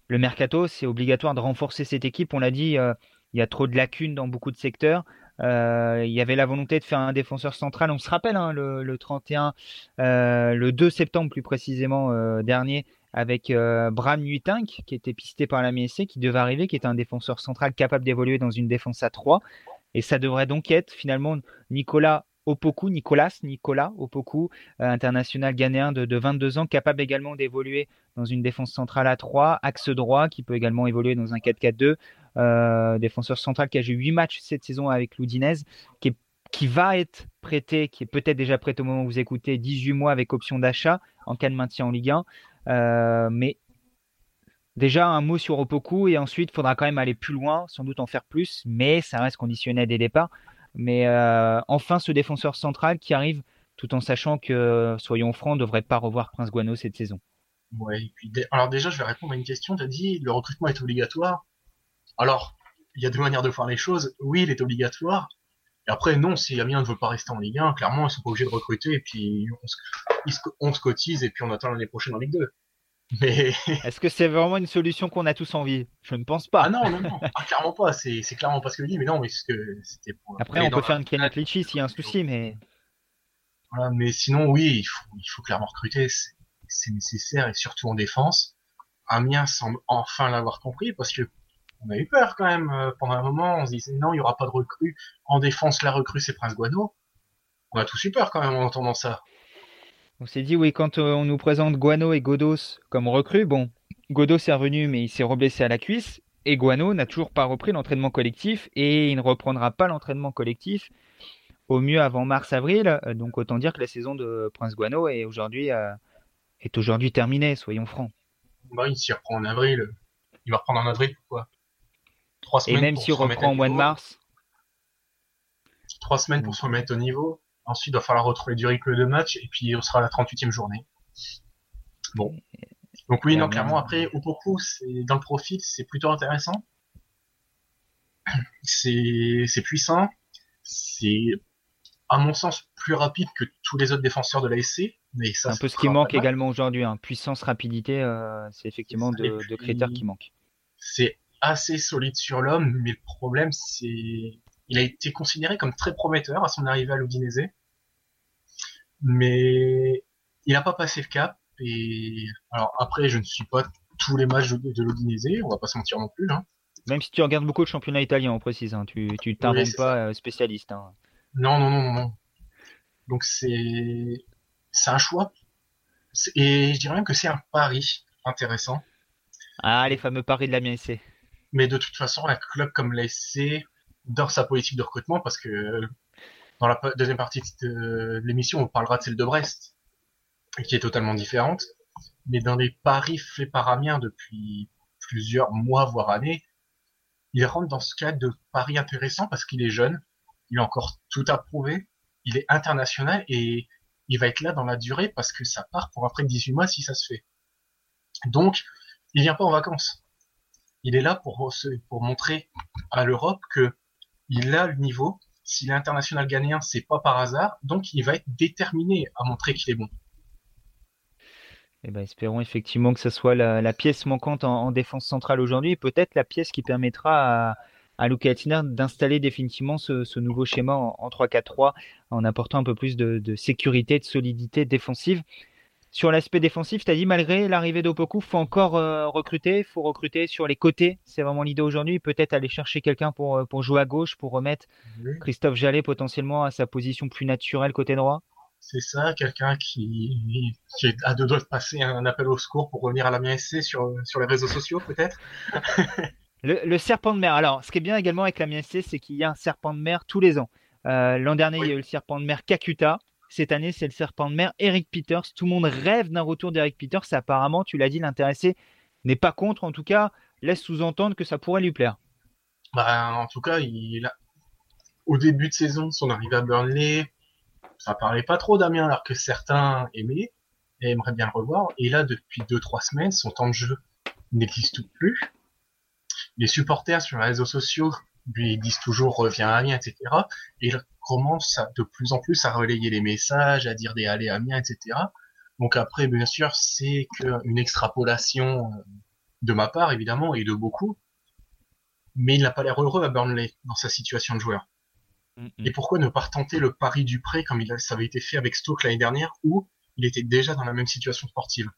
le mercato, c'est obligatoire de renforcer cette équipe. On l'a dit, euh, il y a trop de lacunes dans beaucoup de secteurs. Il y avait la volonté de faire un défenseur central. On se rappelle hein, le, le, 31, euh, le 2 septembre plus précisément dernier, avec euh, Bram Nuitink, qui était pisté par la MSC, qui devait arriver, qui est un défenseur central capable d'évoluer dans une défense à 3. Et ça devrait donc être finalement Nicolas Opoku, Nicolas, Nicolas Opoku, euh, international ghanéen de, de, 22 ans, capable également d'évoluer dans une défense centrale à 3, axe droit, qui peut également évoluer dans un 4-4-2, euh, défenseur central qui a joué 8 matchs cette saison avec l'Oudinez, qui, qui va être prêté, qui est peut-être déjà prêt au moment où vous écoutez, 18 mois avec option d'achat en cas de maintien en Ligue 1. Euh, mais déjà un mot sur Opoku et ensuite il faudra quand même aller plus loin, sans doute en faire plus, mais ça reste conditionné dès le départ. Mais euh, enfin ce défenseur central qui arrive tout en sachant que, soyons francs, ne devrait pas revoir Prince Guano cette saison. Alors déjà je vais répondre à une question, tu as dit le recrutement est obligatoire. Alors, il y a deux manières de voir les choses. Oui, il est obligatoire. Et après, non, si Amiens ne veut pas rester en Ligue 1, clairement, ils sont pas obligés de recruter, et puis on se, on se cotise, et puis on attend l'année prochaine en Ligue 2. [LAUGHS] Mais... Est-ce que c'est vraiment une solution qu'on a tous envie? Je ne pense pas. Ah non, non, non, ah, clairement pas. C'est, clairement pas ce que je dis, mais non, mais que c'était pour. Après, on peut faire une Kenneth Litchi s'il y a un souci, mais. Voilà, mais sinon, oui, il faut, il faut clairement recruter. C'est, c'est nécessaire, et surtout en défense. Amiens semble enfin l'avoir compris, parce que on a eu peur quand même pendant un moment. On se disait non, il y aura pas de recrue. En défense, la recrue c'est Prince Guano. On a tous eu peur quand même en entendant ça. On s'est dit oui, quand on nous présente Guano et Godos comme recrues, bon, Godos est revenu mais il s'est reblessé à la cuisse et Guano n'a toujours pas repris l'entraînement collectif et il ne reprendra pas l'entraînement collectif au mieux avant mars-avril. Donc autant dire que la saison de Prince Guano est aujourd'hui euh, est aujourd'hui terminée, soyons francs. Bah, il s'y reprend en avril. Il va reprendre en avril pourquoi? Trois semaines. Et même s'il reprend au mois de mars. Trois semaines pour se remettre au niveau. Ensuite, il va falloir retrouver du rythme de match. Et puis, on sera à la 38e journée. Bon. Donc oui, non, clairement, après, Opoku, c'est, dans le profil, c'est plutôt intéressant. [CLEARS THROAT] C'est, puissant. C'est, à mon sens, plus rapide que tous les autres défenseurs de la SC. C'est un peu ce qui manque également aujourd'hui. Hein. Puissance, rapidité, euh, c'est effectivement deux, critères qui manquent. C'est assez solide sur l'homme, mais le problème, c'est il a été considéré comme très prometteur à son arrivée à l'Udinese, mais il n'a pas passé le cap. Et alors après, je ne suis pas tous les matchs de, de l'Udinese, on va pas se mentir non plus. Hein. Même si tu regardes beaucoup de championnat italien, on précise, hein. tu tu t'inventes pas euh, spécialiste. Hein. Non, non, non, non, non. Donc c'est c'est un choix. Et je dirais même que c'est un pari intéressant. Ah, les fameux paris de la MSC. Mais de toute façon, un club comme l'ASC dort sa politique de recrutement parce que dans la deuxième partie de l'émission, on parlera de celle de Brest, qui est totalement différente. Mais dans les paris faits par Amiens depuis plusieurs mois, voire années, il rentre dans ce cadre de paris intéressant parce qu'il est jeune, il a encore tout à prouver, il est international et il va être là dans la durée parce que ça part pour après 18 mois si ça se fait. Donc, il vient pas en vacances. Il est là pour, montrer à l'Europe que il a le niveau. S'il est international ghanéen, c'est pas par hasard. Donc, il va être déterminé à montrer qu'il est bon. Eh ben, espérons effectivement que ce soit la, pièce manquante en, défense centrale aujourd'hui, peut-être la pièce qui permettra à, à Luca d'installer définitivement ce, nouveau schéma en, 3-4-3 en apportant un peu plus de, sécurité, de solidité défensive. Sur l'aspect défensif, tu as dit malgré l'arrivée d'Opoku, faut encore euh, recruter, il faut recruter sur les côtés. C'est vraiment l'idée aujourd'hui. Peut-être aller chercher quelqu'un pour, euh, pour jouer à gauche, pour remettre Christophe Jallet potentiellement à sa position plus naturelle côté droit. C'est ça, quelqu'un qui, qui a deux doigts de passer un appel au secours pour revenir à la MSC sur, sur les réseaux sociaux, peut-être [LAUGHS] Le, serpent de mer. Alors, ce qui est bien également avec la MSC, c'est qu'il y a un serpent de mer tous les ans. Euh, l'an dernier, il y a eu le serpent de mer Kakuta. Cette année, c'est le serpent de mer Eric Peters. Tout le monde rêve d'un retour d'Eric Peters. Apparemment, tu l'as dit, l'intéressé n'est pas contre. En tout cas, laisse sous-entendre que ça pourrait lui plaire. Bah, en tout cas, il a... au début de saison, son arrivée à Burnley, ça parlait pas trop d'Amiens, alors que certains aimaient et aimeraient bien le revoir. Et là, depuis 2-3 semaines, son temps de jeu n'existe plus les supporters sur les réseaux sociaux lui disent toujours reviens à Amiens, etc. Et commence de plus en plus à relayer les messages, à dire des allez Amiens, etc. Donc après, bien sûr, c'est qu'une extrapolation euh, de ma part, évidemment, et de beaucoup. Mais il n'a pas l'air heureux à Burnley dans sa situation de joueur. Et pourquoi ne pas tenter le pari du prêt comme il, ça avait été fait avec Stoke l'année dernière où il était déjà dans la même situation sportive?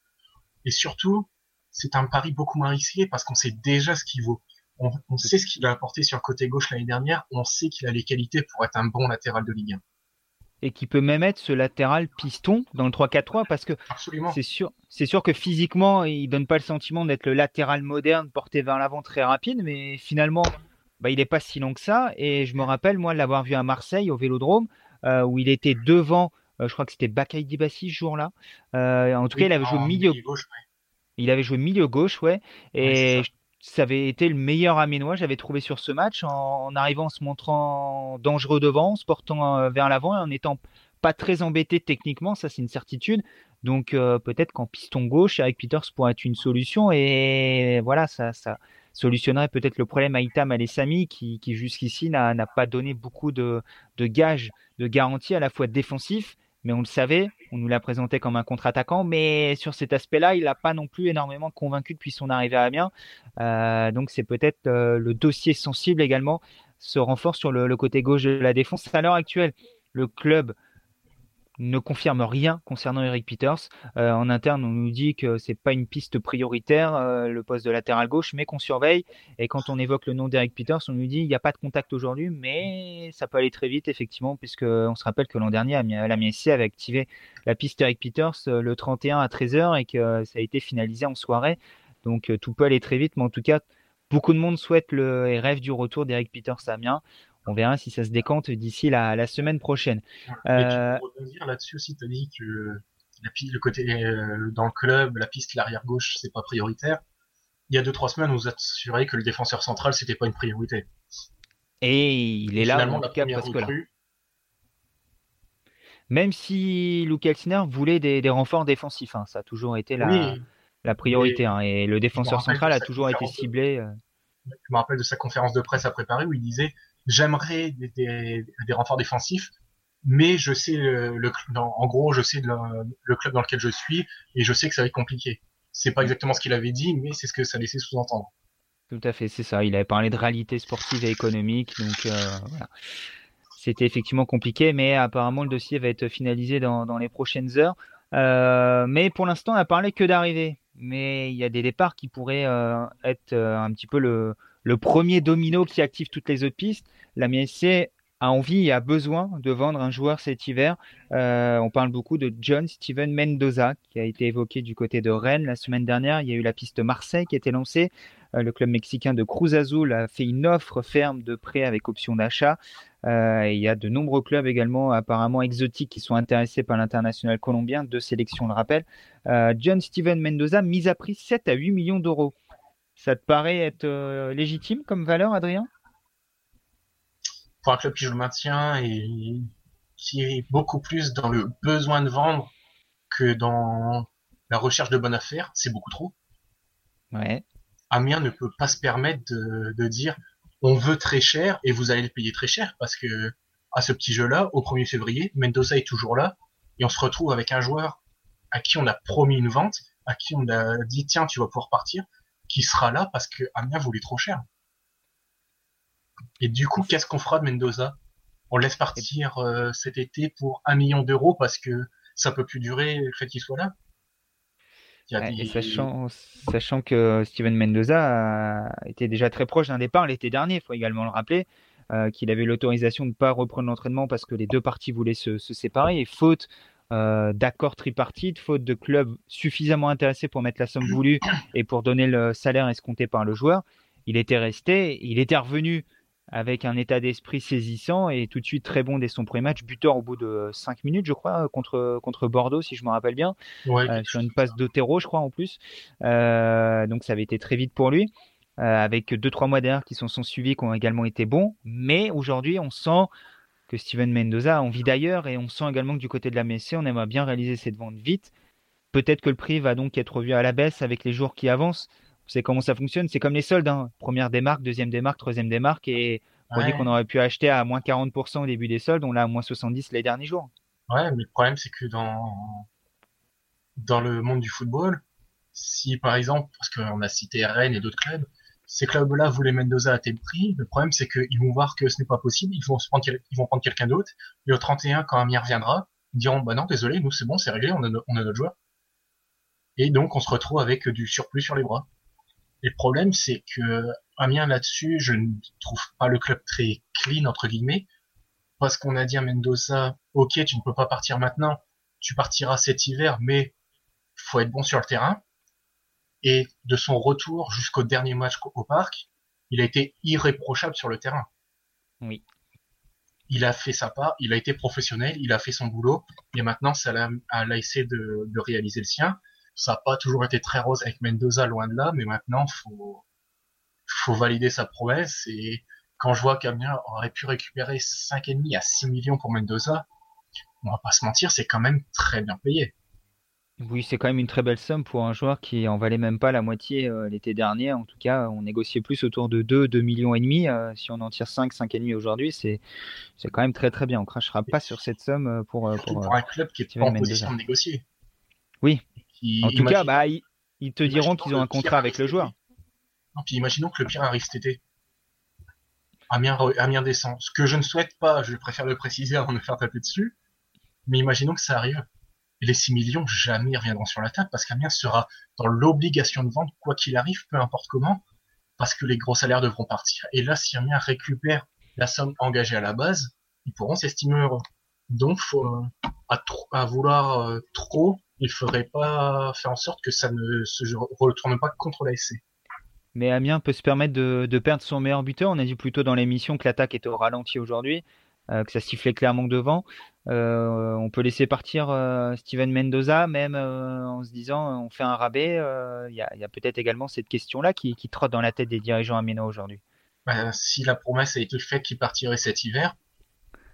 Et surtout, c'est un pari beaucoup moins risqué parce qu'on sait déjà ce qu'il vaut on, sait ce qu'il a apporté sur le côté gauche l'année dernière, on sait qu'il a les qualités pour être un bon latéral de Ligue 1. Et qui peut même être ce latéral piston dans le 3-4-3 parce que c'est sûr, c'est sûr que physiquement, il donne pas le sentiment d'être le latéral moderne porté vers l'avant très rapide, mais finalement, bah, il n'est pas si long que ça. Et je me rappelle, moi, l'avoir vu à Marseille au Vélodrome, euh, où il était devant, euh, je crois que c'était Bakay Dibassi ce jour-là. Euh, en tout cas, il avait joué milieu. gauche, Il avait joué milieu gauche, ouais. Et ça avait été le meilleur Aménois, j'avais trouvé sur ce match, en, arrivant, en se montrant dangereux devant, en se portant euh, vers l'avant et en n'étant pas très embêté techniquement, ça c'est une certitude. Donc euh, peut-être qu'en piston gauche, Eric Peters pourrait être une solution et voilà, ça, ça solutionnerait peut-être le problème à Itam Alessami qui, qui jusqu'ici n'a pas donné beaucoup de gages, de garanties à la fois défensifs mais on le savait, on nous l'a présenté comme un contre-attaquant, mais sur cet aspect-là, il n'a pas non plus énormément convaincu depuis son arrivée à Amiens. Euh, donc c'est peut-être euh, le dossier sensible également, se renforce sur le, le, côté gauche de la défense. À l'heure actuelle, le club ne confirme rien concernant Eric Peters. Euh, en interne, on nous dit que c'est pas une piste prioritaire, euh, le poste de latéral gauche, mais qu'on surveille. Et quand on évoque le nom d'Eric Peters, on nous dit il n'y a pas de contact aujourd'hui, mais ça peut aller très vite, effectivement, puisque on se rappelle que l'an dernier, la MSC avait activé la piste Eric Peters euh, le 31 à 13h et que ça a été finalisé en soirée. Donc tout peut aller très vite, mais en tout cas, beaucoup de monde souhaite le et rêve du retour d'Eric Peters à Amiens on verra si ça se décante d'ici la, semaine prochaine. Euh... revenir là-dessus aussi, dit que la le côté euh, dans le club, la piste l'arrière gauche, c'est pas prioritaire. Il y a deux trois semaines, on nous a assuré que le défenseur central c'était pas une priorité. Et il est là en tout cas presque là. Même si Luke Elsner voulait des, renforts défensifs, hein, ça a toujours été la, la priorité. Hein, et le défenseur central a toujours été ciblé. Euh. Je me rappelle de sa conférence de presse à préparer où il disait j'aimerais des, renforts défensifs, mais je sais le, en gros, je sais le, club dans lequel je suis et je sais que ça va être compliqué. C'est pas exactement ce qu'il avait dit, mais c'est ce que ça laissait sous-entendre. Tout à fait, c'est ça. Il avait parlé de réalité sportive et économique, donc euh. C'était effectivement compliqué, mais apparemment le dossier va être finalisé dans, les prochaines heures. Euh, mais pour l'instant, on a parlé que d'arrivée. Mais il y a des départs qui pourraient euh, être un petit peu le, le, premier domino qui active toutes les autres pistes. La MSC a envie et a besoin de vendre un joueur cet hiver. Euh, on parle beaucoup de John Steven Mendoza qui a été évoqué du côté de Rennes la semaine dernière. Il y a eu la piste Marseille qui a été lancée. Euh, le club mexicain de Cruz Azul a fait une offre ferme de prêt avec option d'achat. Euh, il y a de nombreux clubs également apparemment exotiques qui sont intéressés par l'international colombien, deux sélections le rappel. John Steven Mendoza mise à prix 7 à 8 millions d'euros. Ça te paraît être légitime comme valeur, Adrien? Pour un club qui joue le maintien et qui est beaucoup plus dans le besoin de vendre que dans la recherche de bonnes affaires, c'est beaucoup trop. Ouais. Amiens ne peut pas se permettre de, de, dire on veut très cher et vous allez le payer très cher parce que à ce petit jeu-là, au 1er février, Mendoza est toujours là et on se retrouve avec un joueur à qui on a promis une vente, à qui on a dit tiens tu vas pouvoir partir, qui sera là parce que Amiens voulait trop cher. Et du coup, qu'est-ce qu'on fera de Mendoza? On laisse partir euh, cet été pour un million d'euros parce que ça peut plus durer le fait qu'il soit là? Et sachant, sachant que Steven Mendoza été déjà très proche d'un départ l'été dernier, il faut également le rappeler, euh, qu'il avait l'autorisation de ne pas reprendre l'entraînement parce que les deux parties voulaient se, séparer et faute euh, d'accord tripartite, faute de club suffisamment intéressé pour mettre la somme voulue et pour donner le salaire escompté par le joueur, il était resté, il était revenu avec un état d'esprit saisissant et tout de suite très bon dès son premier match, buteur au bout de 5 minutes, je crois, contre, contre Bordeaux, si je me rappelle bien, euh, sur une passe d'Otero, je crois, en plus. Euh, donc ça avait été très vite pour lui, euh, avec deux trois mois derrière qui sont, sont suivis, qui ont également été bons. Mais aujourd'hui, on sent que Steven Mendoza a envie d'ailleurs et on sent également que du côté de la MSC, on aimerait bien réaliser cette vente vite. Peut-être que le prix va donc être revu à la baisse avec les jours qui avancent. C'est comment ça fonctionne. C'est comme les soldes. Hein. Première démarque, deuxième démarque, troisième démarque. Et on dit qu'on aurait pu acheter à moins 40% au début des soldes. On l'a à moins 70 les derniers jours. Ouais, mais le problème, c'est que dans, dans le monde du football, si par exemple, parce qu'on a cité Rennes et d'autres clubs, ces clubs-là voulaient Mendoza à tel prix, le problème c'est qu'ils vont voir que ce n'est pas possible, ils vont, se prendre, quelqu'un d'autre, et au 31, quand Amir reviendra, ils diront, bah non, désolé, nous c'est bon, c'est réglé, on a, on a notre joueur. Et donc on se retrouve avec du surplus sur les bras. Et le problème, c'est que Amiens là-dessus, je ne trouve pas le club très clean entre guillemets, parce qu'on a dit à Mendoza, ok, tu ne peux pas partir maintenant, tu partiras cet hiver, mais faut être bon sur le terrain. Et de son retour jusqu'au dernier match au parc, il a été irréprochable sur le terrain. Oui. Il a fait sa part, il a été professionnel, il a fait son boulot, et maintenant, ça a essayé de, de réaliser le sien. Ça n'a pas toujours été très rose avec Mendoza, loin de là, mais maintenant, faut, faut valider sa promesse. Et quand je vois qu'Amiens aurait pu récupérer 5,5 à 6 millions pour Mendoza, on va pas se mentir, c'est quand même très bien payé. Oui, c'est quand même une très belle somme pour un joueur qui en valait même pas la moitié euh, l'été dernier. En tout cas, on négociait plus autour de 2, 2 millions et demi. Euh, si on en tire 5, 5 et demi aujourd'hui, c'est, c'est quand même très très bien. On crachera pas sur cette somme euh, pour, pour, un club qui est pas en position de négocier. Oui, en tout cas, bah, ils, te diront qu'ils ont un contrat avec le joueur. Non, puis imaginons que le pire arrive cet été. Amiens, Amiens descend. Ce que je ne souhaite pas, je préfère le préciser avant de me faire taper dessus. Mais imaginons que ça arrive. Les 6 millions, jamais reviendront sur la table parce qu'Amiens sera dans l'obligation de vendre quoi qu'il arrive, peu importe comment, parce que les gros salaires devront partir. Et là, si Amiens récupère la somme engagée à la base, ils pourront s'estimer heureux. Donc, faut, à, vouloir euh, trop il faudrait pas faire en sorte que ça ne se retourne pas contre la SC. Mais Amiens peut se permettre de, perdre son meilleur buteur. On a dit plutôt dans l'émission que l'attaque était au ralenti aujourd'hui, euh, que ça sifflait clairement devant. Euh, on peut laisser partir euh, Steven Mendoza, même en se disant on fait un rabais. Il y a, peut-être également cette question-là qui, trotte dans la tête des dirigeants amiénois aujourd'hui. Ben, si la promesse a été faite qu'il partirait cet hiver,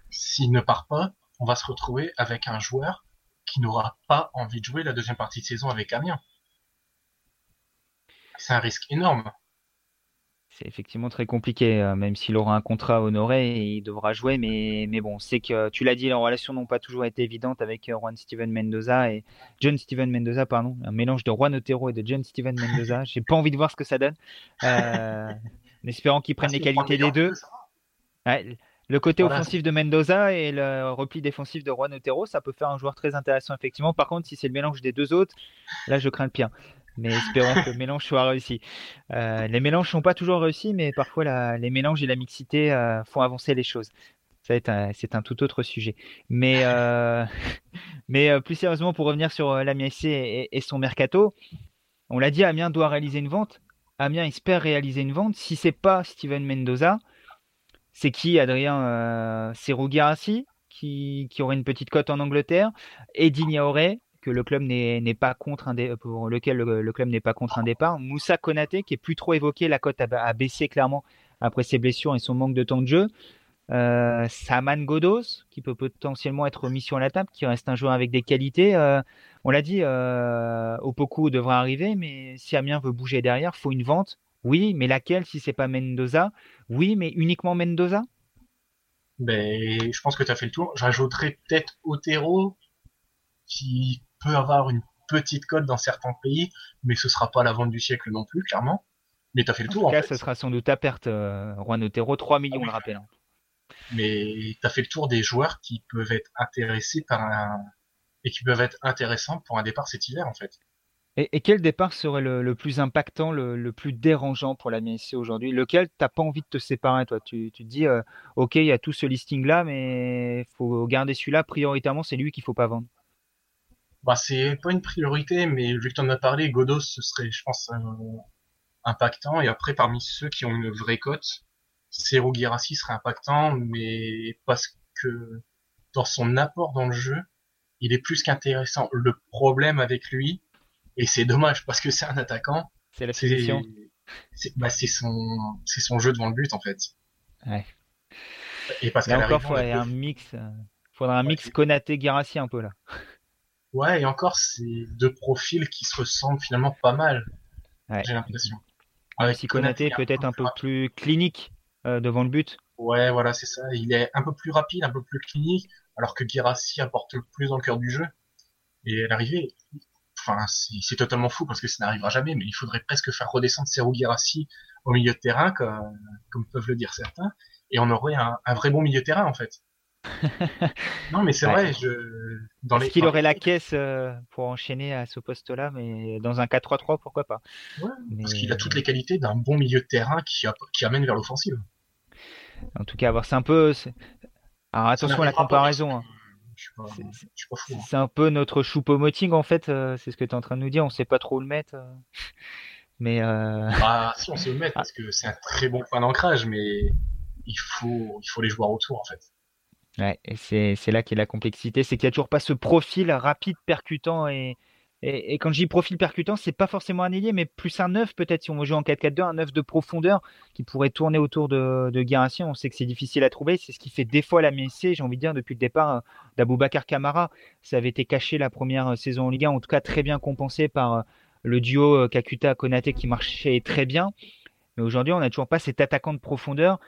s'il ne part pas, on va se retrouver avec un joueur qui n'aura pas envie de jouer la deuxième partie de saison avec Amiens. C'est un risque énorme. C'est effectivement très compliqué, euh, même s'il aura un contrat honoré, il devra jouer. Mais, mais bon, c'est que tu l'as dit, les relations n'ont pas toujours été évidentes avec euh, Juan Steven Mendoza et John Steven Mendoza, pardon, un mélange de Juan Otero et de John Steven Mendoza. [LAUGHS] J'ai pas envie de voir ce que ça donne, euh, en espérant qu'ils prennent les qualités des deux. le côté offensif de Mendoza et le repli défensif de Juan Otero, ça peut faire un joueur très intéressant, effectivement. Par contre, si c'est le mélange des deux autres, là, je crains le pire mais espérons que le mélange soit réussi. Euh, les mélanges sont pas toujours réussis, mais parfois les mélanges et la mixité euh, font avancer les choses. C'est un, tout autre sujet. Mais, euh, [LAUGHS] plus sérieusement, pour revenir sur l'Amiens et, son mercato, on l'a dit, Amiens doit réaliser une vente. Amiens espère réaliser une vente. Si c'est pas Steven Mendoza, c'est qui, Adrien C'est Rougirassi qui, qui aurait une petite cote en Angleterre, Eddie Niaoré, que le club n'est pas contre un pour lequel le, club n'est pas contre un départ. Moussa Konaté qui est plus trop évoqué, la cote a, baissé clairement après ses blessures et son manque de temps de jeu. Euh, Saman Godos qui peut potentiellement être mis sur la table, qui reste un joueur avec des qualités. Euh, on l'a dit, euh, Opoku devra arriver, mais si Amiens veut bouger derrière, faut une vente. Oui, mais laquelle si c'est pas Mendoza? Oui, mais uniquement Mendoza? Ben, je pense que tu as fait le tour. J'ajouterais peut-être Otero, qui peut avoir une petite cote dans certains pays, mais ce sera pas la vente du siècle non plus, clairement. Mais tu as fait le tour. En tout cas, ce sera sans doute ta perte, euh, Juan Otero, 3 millions, ah le rappel. Hein. Mais tu as fait le tour des joueurs qui peuvent être intéressés par un. et qui peuvent être intéressants pour un départ cet hiver, en fait. Et, quel départ serait le, plus impactant, le, plus dérangeant pour la MSC aujourd'hui? Lequel t'as pas envie de te séparer, toi? Tu, tu te dis, euh, ok, il y a tout ce listing-là, mais faut garder celui-là prioritairement, c'est lui qu'il faut pas vendre bah, c'est pas une priorité, mais vu que tu en as parlé, Godos, ce serait, je pense, impactant. Et après, parmi ceux qui ont une vraie cote, Seru Girassi serait impactant, mais parce que dans son apport dans le jeu, il est plus qu'intéressant. Le problème avec lui, et c'est dommage parce que c'est un attaquant, c'est la finition. Bah, c'est son, c'est son jeu devant le but en fait. Ouais. Et parce qu'à encore, il un mix. Euh, faudra un mix un peu là. Ouais, et encore, c'est deux profils qui se ressemblent finalement pas mal. J'ai l'impression. Avec si Konaté peut-être un peu plus clinique euh, devant le but. Ouais, voilà, c'est ça. Il est un peu plus rapide, un peu plus clinique, alors que Girassi apporte le plus dans le cœur du jeu. Et à l'arrivée, enfin, c'est totalement fou parce que ça n'arrivera jamais, mais il faudrait presque faire redescendre Serou Girassi au milieu de terrain, comme, comme peuvent le dire certains, et on aurait un, un vrai bon milieu de terrain en fait. Non, mais c'est vrai. Je... Dans Est-ce qu'il aurait la caisse euh, pour enchaîner à ce poste-là, mais dans un 4-3-3, pourquoi pas ouais, Parce qu'il a toutes les qualités d'un bon milieu de terrain qui, qui amène vers l'offensive. En tout cas, c'est un peu. Alors attention à la comparaison. Hein. C'est un peu notre choupo-moting en fait, euh, c'est ce que tu es en train de nous dire, on sait pas trop où le mettre. Euh. [LAUGHS] Mais bah, si on sait où le mettre, parce que c'est un très bon point d'ancrage, mais il faut, il faut les joueurs autour en fait. Ouais, c'est là qu'est la complexité, c'est qu'il n'y a toujours pas ce profil rapide, percutant et, et, quand je dis profil percutant, c'est pas forcément un ailier, mais plus un neuf peut-être si on veut jouer en 4-4-2, un neuf de profondeur qui pourrait tourner autour de, de On sait que c'est difficile à trouver, c'est ce qui fait des fois la MSC, j'ai envie de dire, depuis le départ euh, d'Aboubacar Kamara. Ça avait été caché la première euh, saison en Ligue 1, en tout cas très bien compensé par euh, le duo Kakuta-Konaté qui marchait très bien. Mais aujourd'hui, on n'a toujours pas cet attaquant de profondeur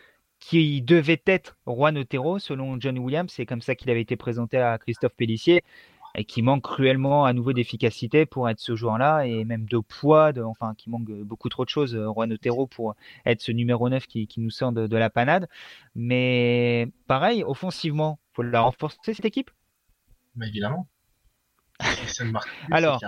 qui devait être Juan Otero, selon John Williams. C'est comme ça qu'il avait été présenté à Christophe Pellissier et qui manque cruellement à nouveau d'efficacité pour être ce joueur-là et même de poids, de, enfin qui manque beaucoup trop de choses, euh, Juan Otero, pour être ce numéro 9 qui, nous sort de, la panade. Mais pareil, offensivement, faut la renforcer cette équipe? Mais évidemment. Alors,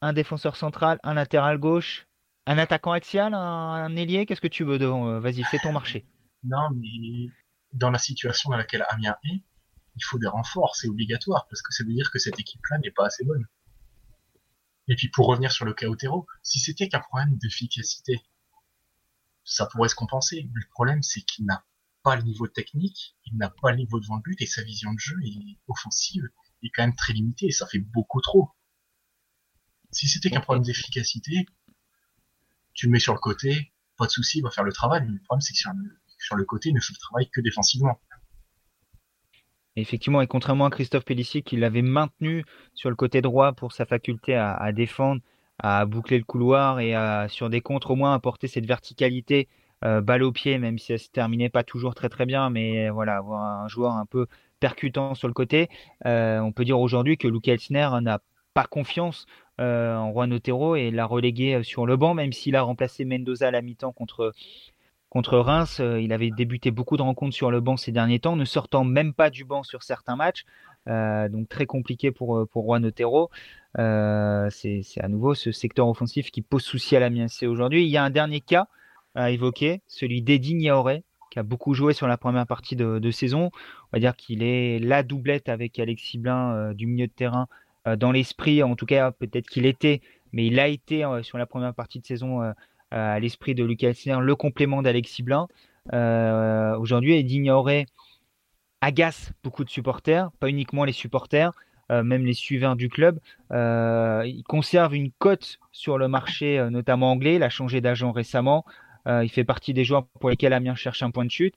un défenseur central, un latéral gauche, un attaquant axial, un, ailier, qu'est-ce que tu veux devant euh, Vas-y, fais ton marché. Non, mais dans la situation dans laquelle Amiens est, il faut des renforts, c'est obligatoire, parce que ça veut dire que cette équipe-là n'est pas assez bonne. Et puis pour revenir sur le cas Otero, si c'était qu'un problème d'efficacité, ça pourrait se compenser. Mais le problème, c'est qu'il n'a pas le niveau technique, il n'a pas le niveau devant le but, et sa vision de jeu est offensive est quand même très limitée, et ça fait beaucoup trop. Si c'était qu'un problème d'efficacité, tu le mets sur le côté, pas de souci, il va faire le travail. Mais le problème, c'est que sur le, côté, il ne fait le travail que défensivement. Effectivement, et contrairement à Christophe Pellissier qui l'avait maintenu sur le côté droit pour sa faculté à, défendre, à boucler le couloir et à, sur des contres au moins apporter cette verticalité euh, balle au pied, même si ça se terminait pas toujours très très bien, mais voilà, avoir un joueur un peu percutant sur le côté. Euh, on peut dire aujourd'hui que Luke Elsner n'a pas confiance euh, en Juan Otero et l'a relégué sur le banc, même s'il a remplacé Mendoza à la mi-temps contre contre Reims. il avait débuté beaucoup de rencontres sur le banc ces derniers temps, ne sortant même pas du banc sur certains matchs. donc très compliqué pour, pour Juan Otero. c'est à nouveau ce secteur offensif qui pose souci à la aujourd'hui. Il y a un dernier cas à évoquer, celui d'Eddie Niaoré, qui a beaucoup joué sur la première partie de, saison. On va dire qu'il est la doublette avec Alexis Blin euh, du milieu de terrain euh, dans l'esprit, en tout cas peut-être qu'il était, mais il a été euh, sur la première partie de saison à l'esprit de Lucas Elsner, le complément d'Alexis Blin. Aujourd'hui, Eddie Niaoré agace beaucoup de supporters, pas uniquement les supporters, même les suiveurs du club. il conserve une cote sur le marché, notamment anglais. Il a changé d'agent récemment. Euh, il fait partie des joueurs pour lesquels Amiens cherche un point de chute.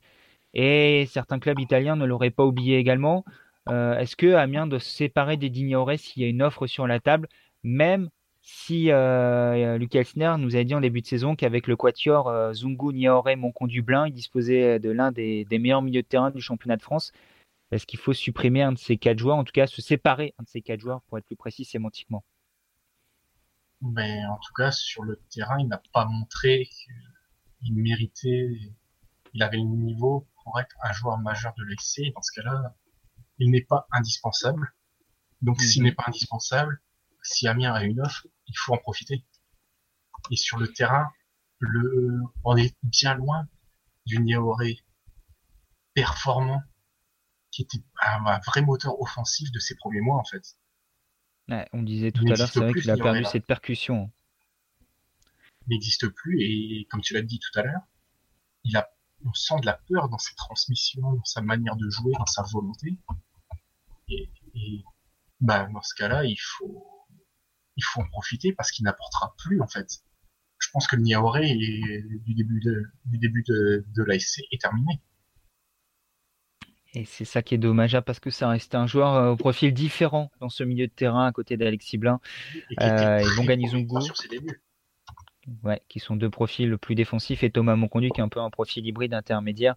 Et certains clubs italiens ne l'auraient pas oublié également. Euh, est-ce que Amiens doit se séparer des Dignoré s'il y a une offre sur la table, même si euh, Lucas Elsner nous a dit en début de saison qu'avec le quatuor euh, Zungu, Nioré, Moncon, Dublin, il disposait de l'un des, meilleurs milieux de terrain du championnat de France. Est-ce qu'il faut supprimer un de ces quatre joueurs, en tout cas se séparer un de ces quatre joueurs pour être plus précis sémantiquement? Mais en tout cas, sur le terrain, il n'a pas montré il méritait, il avait le niveau pour être un joueur majeur de l'EC. Dans ce cas-là, il n'est pas indispensable. Donc, s'il mhm. n'est pas indispensable, si Amiens a une offre, il faut en profiter. Et sur le terrain, le, on est bien loin du Niaoré performant, qui était un, vrai moteur offensif de ses premiers mois, en fait. on disait tout à l'heure, c'est vrai qu'il a perdu cette percussion n'existe plus et comme tu l'as dit tout à l'heure, il a, on sent de la peur dans ses transmissions, dans sa manière de jouer, dans sa volonté. Et, et bah, dans ce cas-là, il faut, il faut en profiter parce qu'il n'apportera plus en fait. Je pense que le Niaoré du début de, du début de, de l'ASC est terminé. Et c'est ça qui est dommageable parce que ça reste un joueur euh, au profil différent dans ce milieu de terrain à côté d'Alexis Blin. Et, euh, et. Ouais, qui sont deux profils plus défensifs et Thomas Monconduit qui est un peu un profil hybride intermédiaire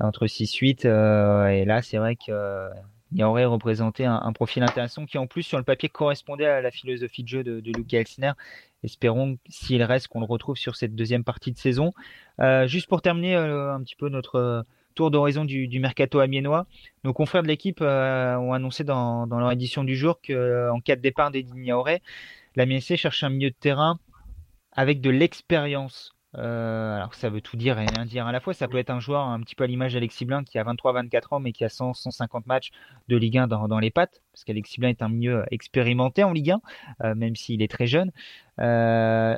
entre 6-8 euh, et là c'est vrai qu'il euh, y aurait représenté un, profil intéressant qui en plus sur le papier correspondait à la philosophie de jeu de, de Elsner. Espérons s'il reste qu'on le retrouve sur cette deuxième partie de saison. Euh, juste pour terminer un petit peu notre tour d'horizon du, mercato amiénois. Nos confrères de l'équipe ont annoncé dans, leur édition du jour qu'en cas de départ d'Edine Niaoré, la cherche un milieu de terrain avec de l'expérience. Euh, alors ça veut tout dire et rien dire à la fois. Ça peut être un joueur un petit peu à l'image d'Alexis Blin qui a 23-24 ans mais qui a 100-150 matchs de Ligue 1 dans, les pattes. Parce qu'Alexis Blin est un mieux expérimenté en Ligue 1, euh, même s'il est très jeune. Euh,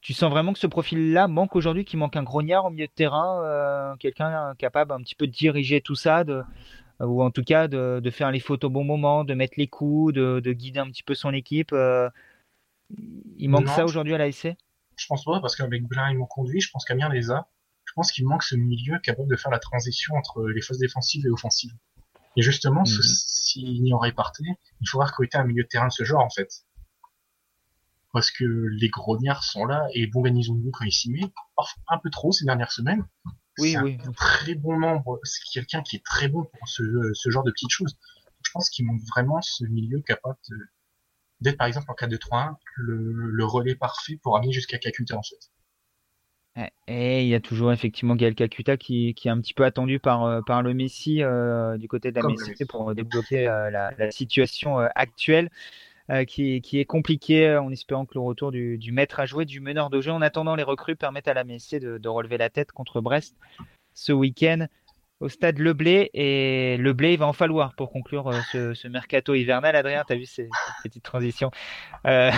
tu sens vraiment que ce profil-là manque aujourd'hui, qu'il manque un grognard au milieu de terrain, quelqu'un capable un petit peu de diriger tout ça, de, ou en tout cas de, de, faire les fautes au bon moment, de mettre les coups, de, de guider un petit peu son équipe. Il manque ça aujourd'hui à l'ASC Je pense pas, parce qu'avec Blin ils m'ont conduit, je pense qu'Amiens les a. Je pense qu'il manque ce milieu capable de faire la transition entre les phases défensives et offensives. Et justement, mhm. s'il n'y aurait parté, il faudra recruter un milieu de terrain de ce genre, en fait. Parce que les grognards sont là, et Bonganizungu, quand il s'y met, un peu trop ces dernières semaines. Oui, oui. Un très bon membre, c'est quelqu'un qui est très bon pour ce, ce genre de petites choses. Je pense qu'il manque vraiment ce milieu capable de, d'être par exemple en 4-2-3-1 le, relais parfait pour amener jusqu'à Kakuta en fait. Et il y a toujours effectivement Gaël Kakuta qui, qui, est un petit peu attendu par, euh, par le Messi euh, du côté de la Messi pour débloquer euh, la, situation actuelle qui, qui, est compliquée en espérant que le retour du, du, maître à jouer, du meneur de jeu en attendant les recrues permettent à la Messi de, de relever la tête contre Brest ce week-end au stade Le Blé. Et Le Blé, il va en falloir pour conclure euh, ce, mercato hivernal. Adrien, tu as vu ces, petites transitions euh,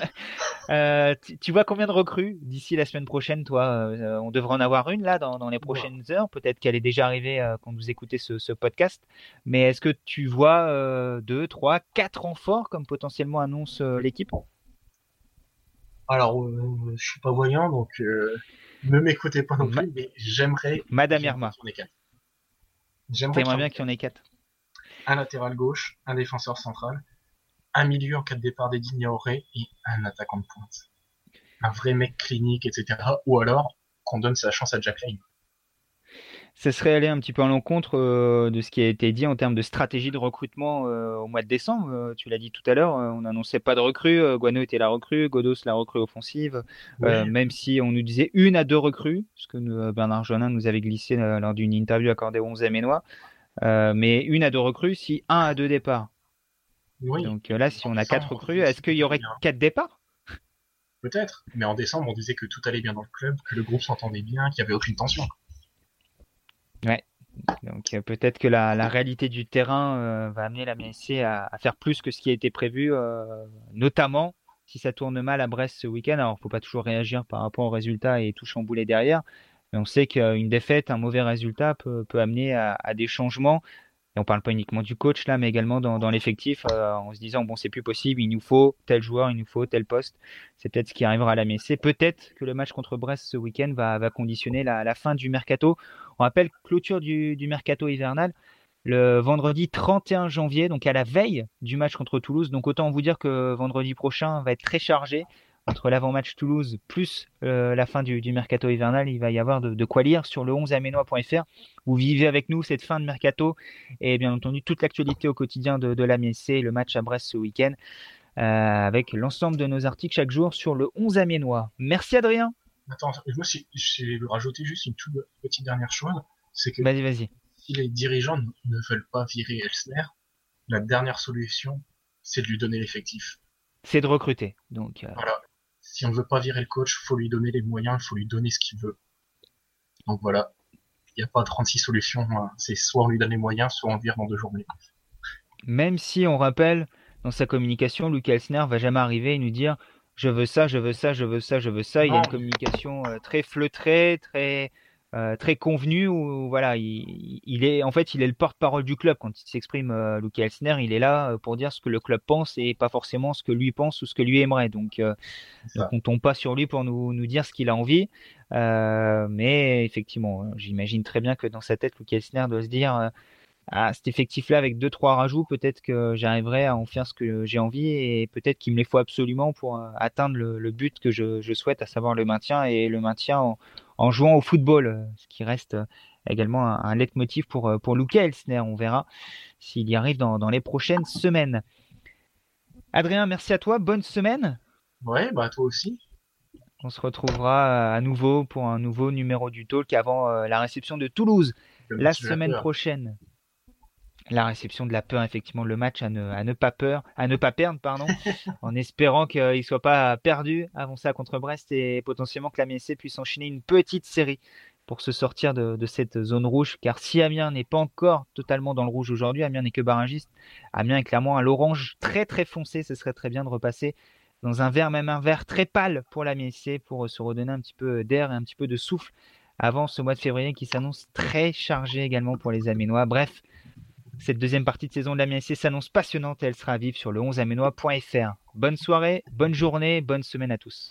[LAUGHS] euh, tu, vois combien de recrues d'ici la semaine prochaine, toi On devrait en avoir une là dans, les prochaines heures. Peut-être qu'elle est déjà arrivée quand vous écoutez ce, podcast. Mais est-ce que tu vois deux, trois, quatre renforts comme potentiellement annonce l'équipe? Alors, je suis pas voyant, donc ne m'écoutez pas non plus, mais j'aimerais. Madame Irma. J'aimerais bien qu'il y en ait quatre. Un latéral gauche, un défenseur central, un milieu en cas de départ des Dignaoré et un attaquant de pointe. Un vrai mec clinique, etc. Ou alors qu'on donne sa chance à Jack Lane ça serait aller un petit peu à l'encontre euh, de ce qui a été dit en termes de stratégie de recrutement euh, au mois de décembre. Euh, tu l'as dit tout à l'heure, on n'annonçait pas de recrue. Guano était la recrue, Godos la recrue offensive. même si on nous disait une à deux recrues, ce que Bernard Jonin nous avait glissé lors d'une interview accordée au 11 Ménois. mais une à deux recrues, si un à deux départs. Donc là, si on a quatre recrues, est-ce qu'il y aurait quatre départs? Peut-être, mais en décembre, on disait que tout allait bien dans le club, que le groupe s'entendait bien, qu'il n'y avait aucune tension. Ouais. Donc euh, peut-être que la, réalité du terrain euh, va amener la MSC à, faire plus que ce qui a été prévu, euh, notamment si ça tourne mal à Brest ce week-end. Alors il faut pas toujours réagir par rapport au résultat et tout chambouler derrière, mais on sait qu'une défaite, un mauvais résultat peut, amener à, des changements et on parle pas uniquement du coach là, mais également dans, l'effectif, euh, en se disant bon c'est plus possible, il nous faut tel joueur, il nous faut tel poste. C'est peut-être ce qui arrivera à la MSC. Peut-être que le match contre Brest ce week-end va, conditionner la, fin du mercato. On rappelle clôture du mercato hivernal le vendredi 31 janvier, donc à la veille du match contre Toulouse. Donc autant vous dire que vendredi prochain va être très chargé entre l'avant-match Toulouse plus euh, la fin du, mercato hivernal, il va y avoir de, quoi lire sur le 11amenois.fr. Vous vivez avec nous cette fin de mercato et bien entendu toute l'actualité au quotidien de, de l'AMSC, le match à Brest ce week-end, euh, avec l'ensemble de nos articles chaque jour sur le 11 aménois. Merci Adrien. Attends, moi je vais rajouter juste une toute petite dernière chose, c'est que vas-y, vas-y. si les dirigeants ne veulent pas virer Elsner, la dernière solution, c'est de lui donner l'effectif. C'est de recruter. Donc, euh, Voilà si on veut pas virer le coach, faut lui donner les moyens, il faut lui donner ce qu'il veut. Donc voilà, il n'y a pas 36 solutions. Hein. C'est soit on lui donne les moyens, soit on vire dans deux journées. Même si on rappelle dans sa communication, Luc Elsner va jamais arriver et nous dire je veux ça, je veux ça, je veux ça, je veux ça. Il a une communication euh, très feutrée, très euh, très convenu où voilà, il, est en fait il est le porte-parole du club quand il s'exprime. Euh, Luke Elsner, il est là euh, pour dire ce que le club pense et pas forcément ce que lui pense ou ce que lui aimerait. Donc, euh, ne comptons pas sur lui pour nous, nous dire ce qu'il a envie. mais effectivement, j'imagine très bien que dans sa tête, Luke Elsner doit se dire à cet effectif-là avec deux trois rajouts, peut-être que j'arriverai à en faire ce que j'ai envie et peut-être qu'il me les faut absolument pour euh, atteindre le, but que je, souhaite, à savoir le maintien et le maintien en, jouant au football, euh, ce qui reste euh, également un, leitmotiv pour pour Luca Elsner. On verra s'il y arrive dans, les prochaines semaines. Adrien, merci à toi. Bonne semaine. Ouais, bah toi aussi. On se retrouvera à nouveau pour un nouveau numéro du talk avant la réception de Toulouse la semaine prochaine la réception de la peur, effectivement, le match à ne, à ne pas peur, à ne pas perdre, pardon, [LAUGHS] en espérant qu'il ne soit pas perdu avant ça contre Brest et potentiellement que la MSC puisse enchaîner une petite série pour se sortir de, de, cette zone rouge. Car si Amiens n'est pas encore totalement dans le rouge aujourd'hui, Amiens n'est que barragiste, Amiens est clairement à l'orange très très foncé. Ce serait très bien de repasser dans un vert, même un vert très pâle pour la MSC pour se redonner un petit peu d'air et un petit peu de souffle avant ce mois de février qui s'annonce très chargé également pour les Aménois. Bref, cette deuxième partie de saison de la MSC s'annonce passionnante et elle sera vive sur le 11amenois.fr. Bonne soirée, bonne journée, bonne semaine à tous.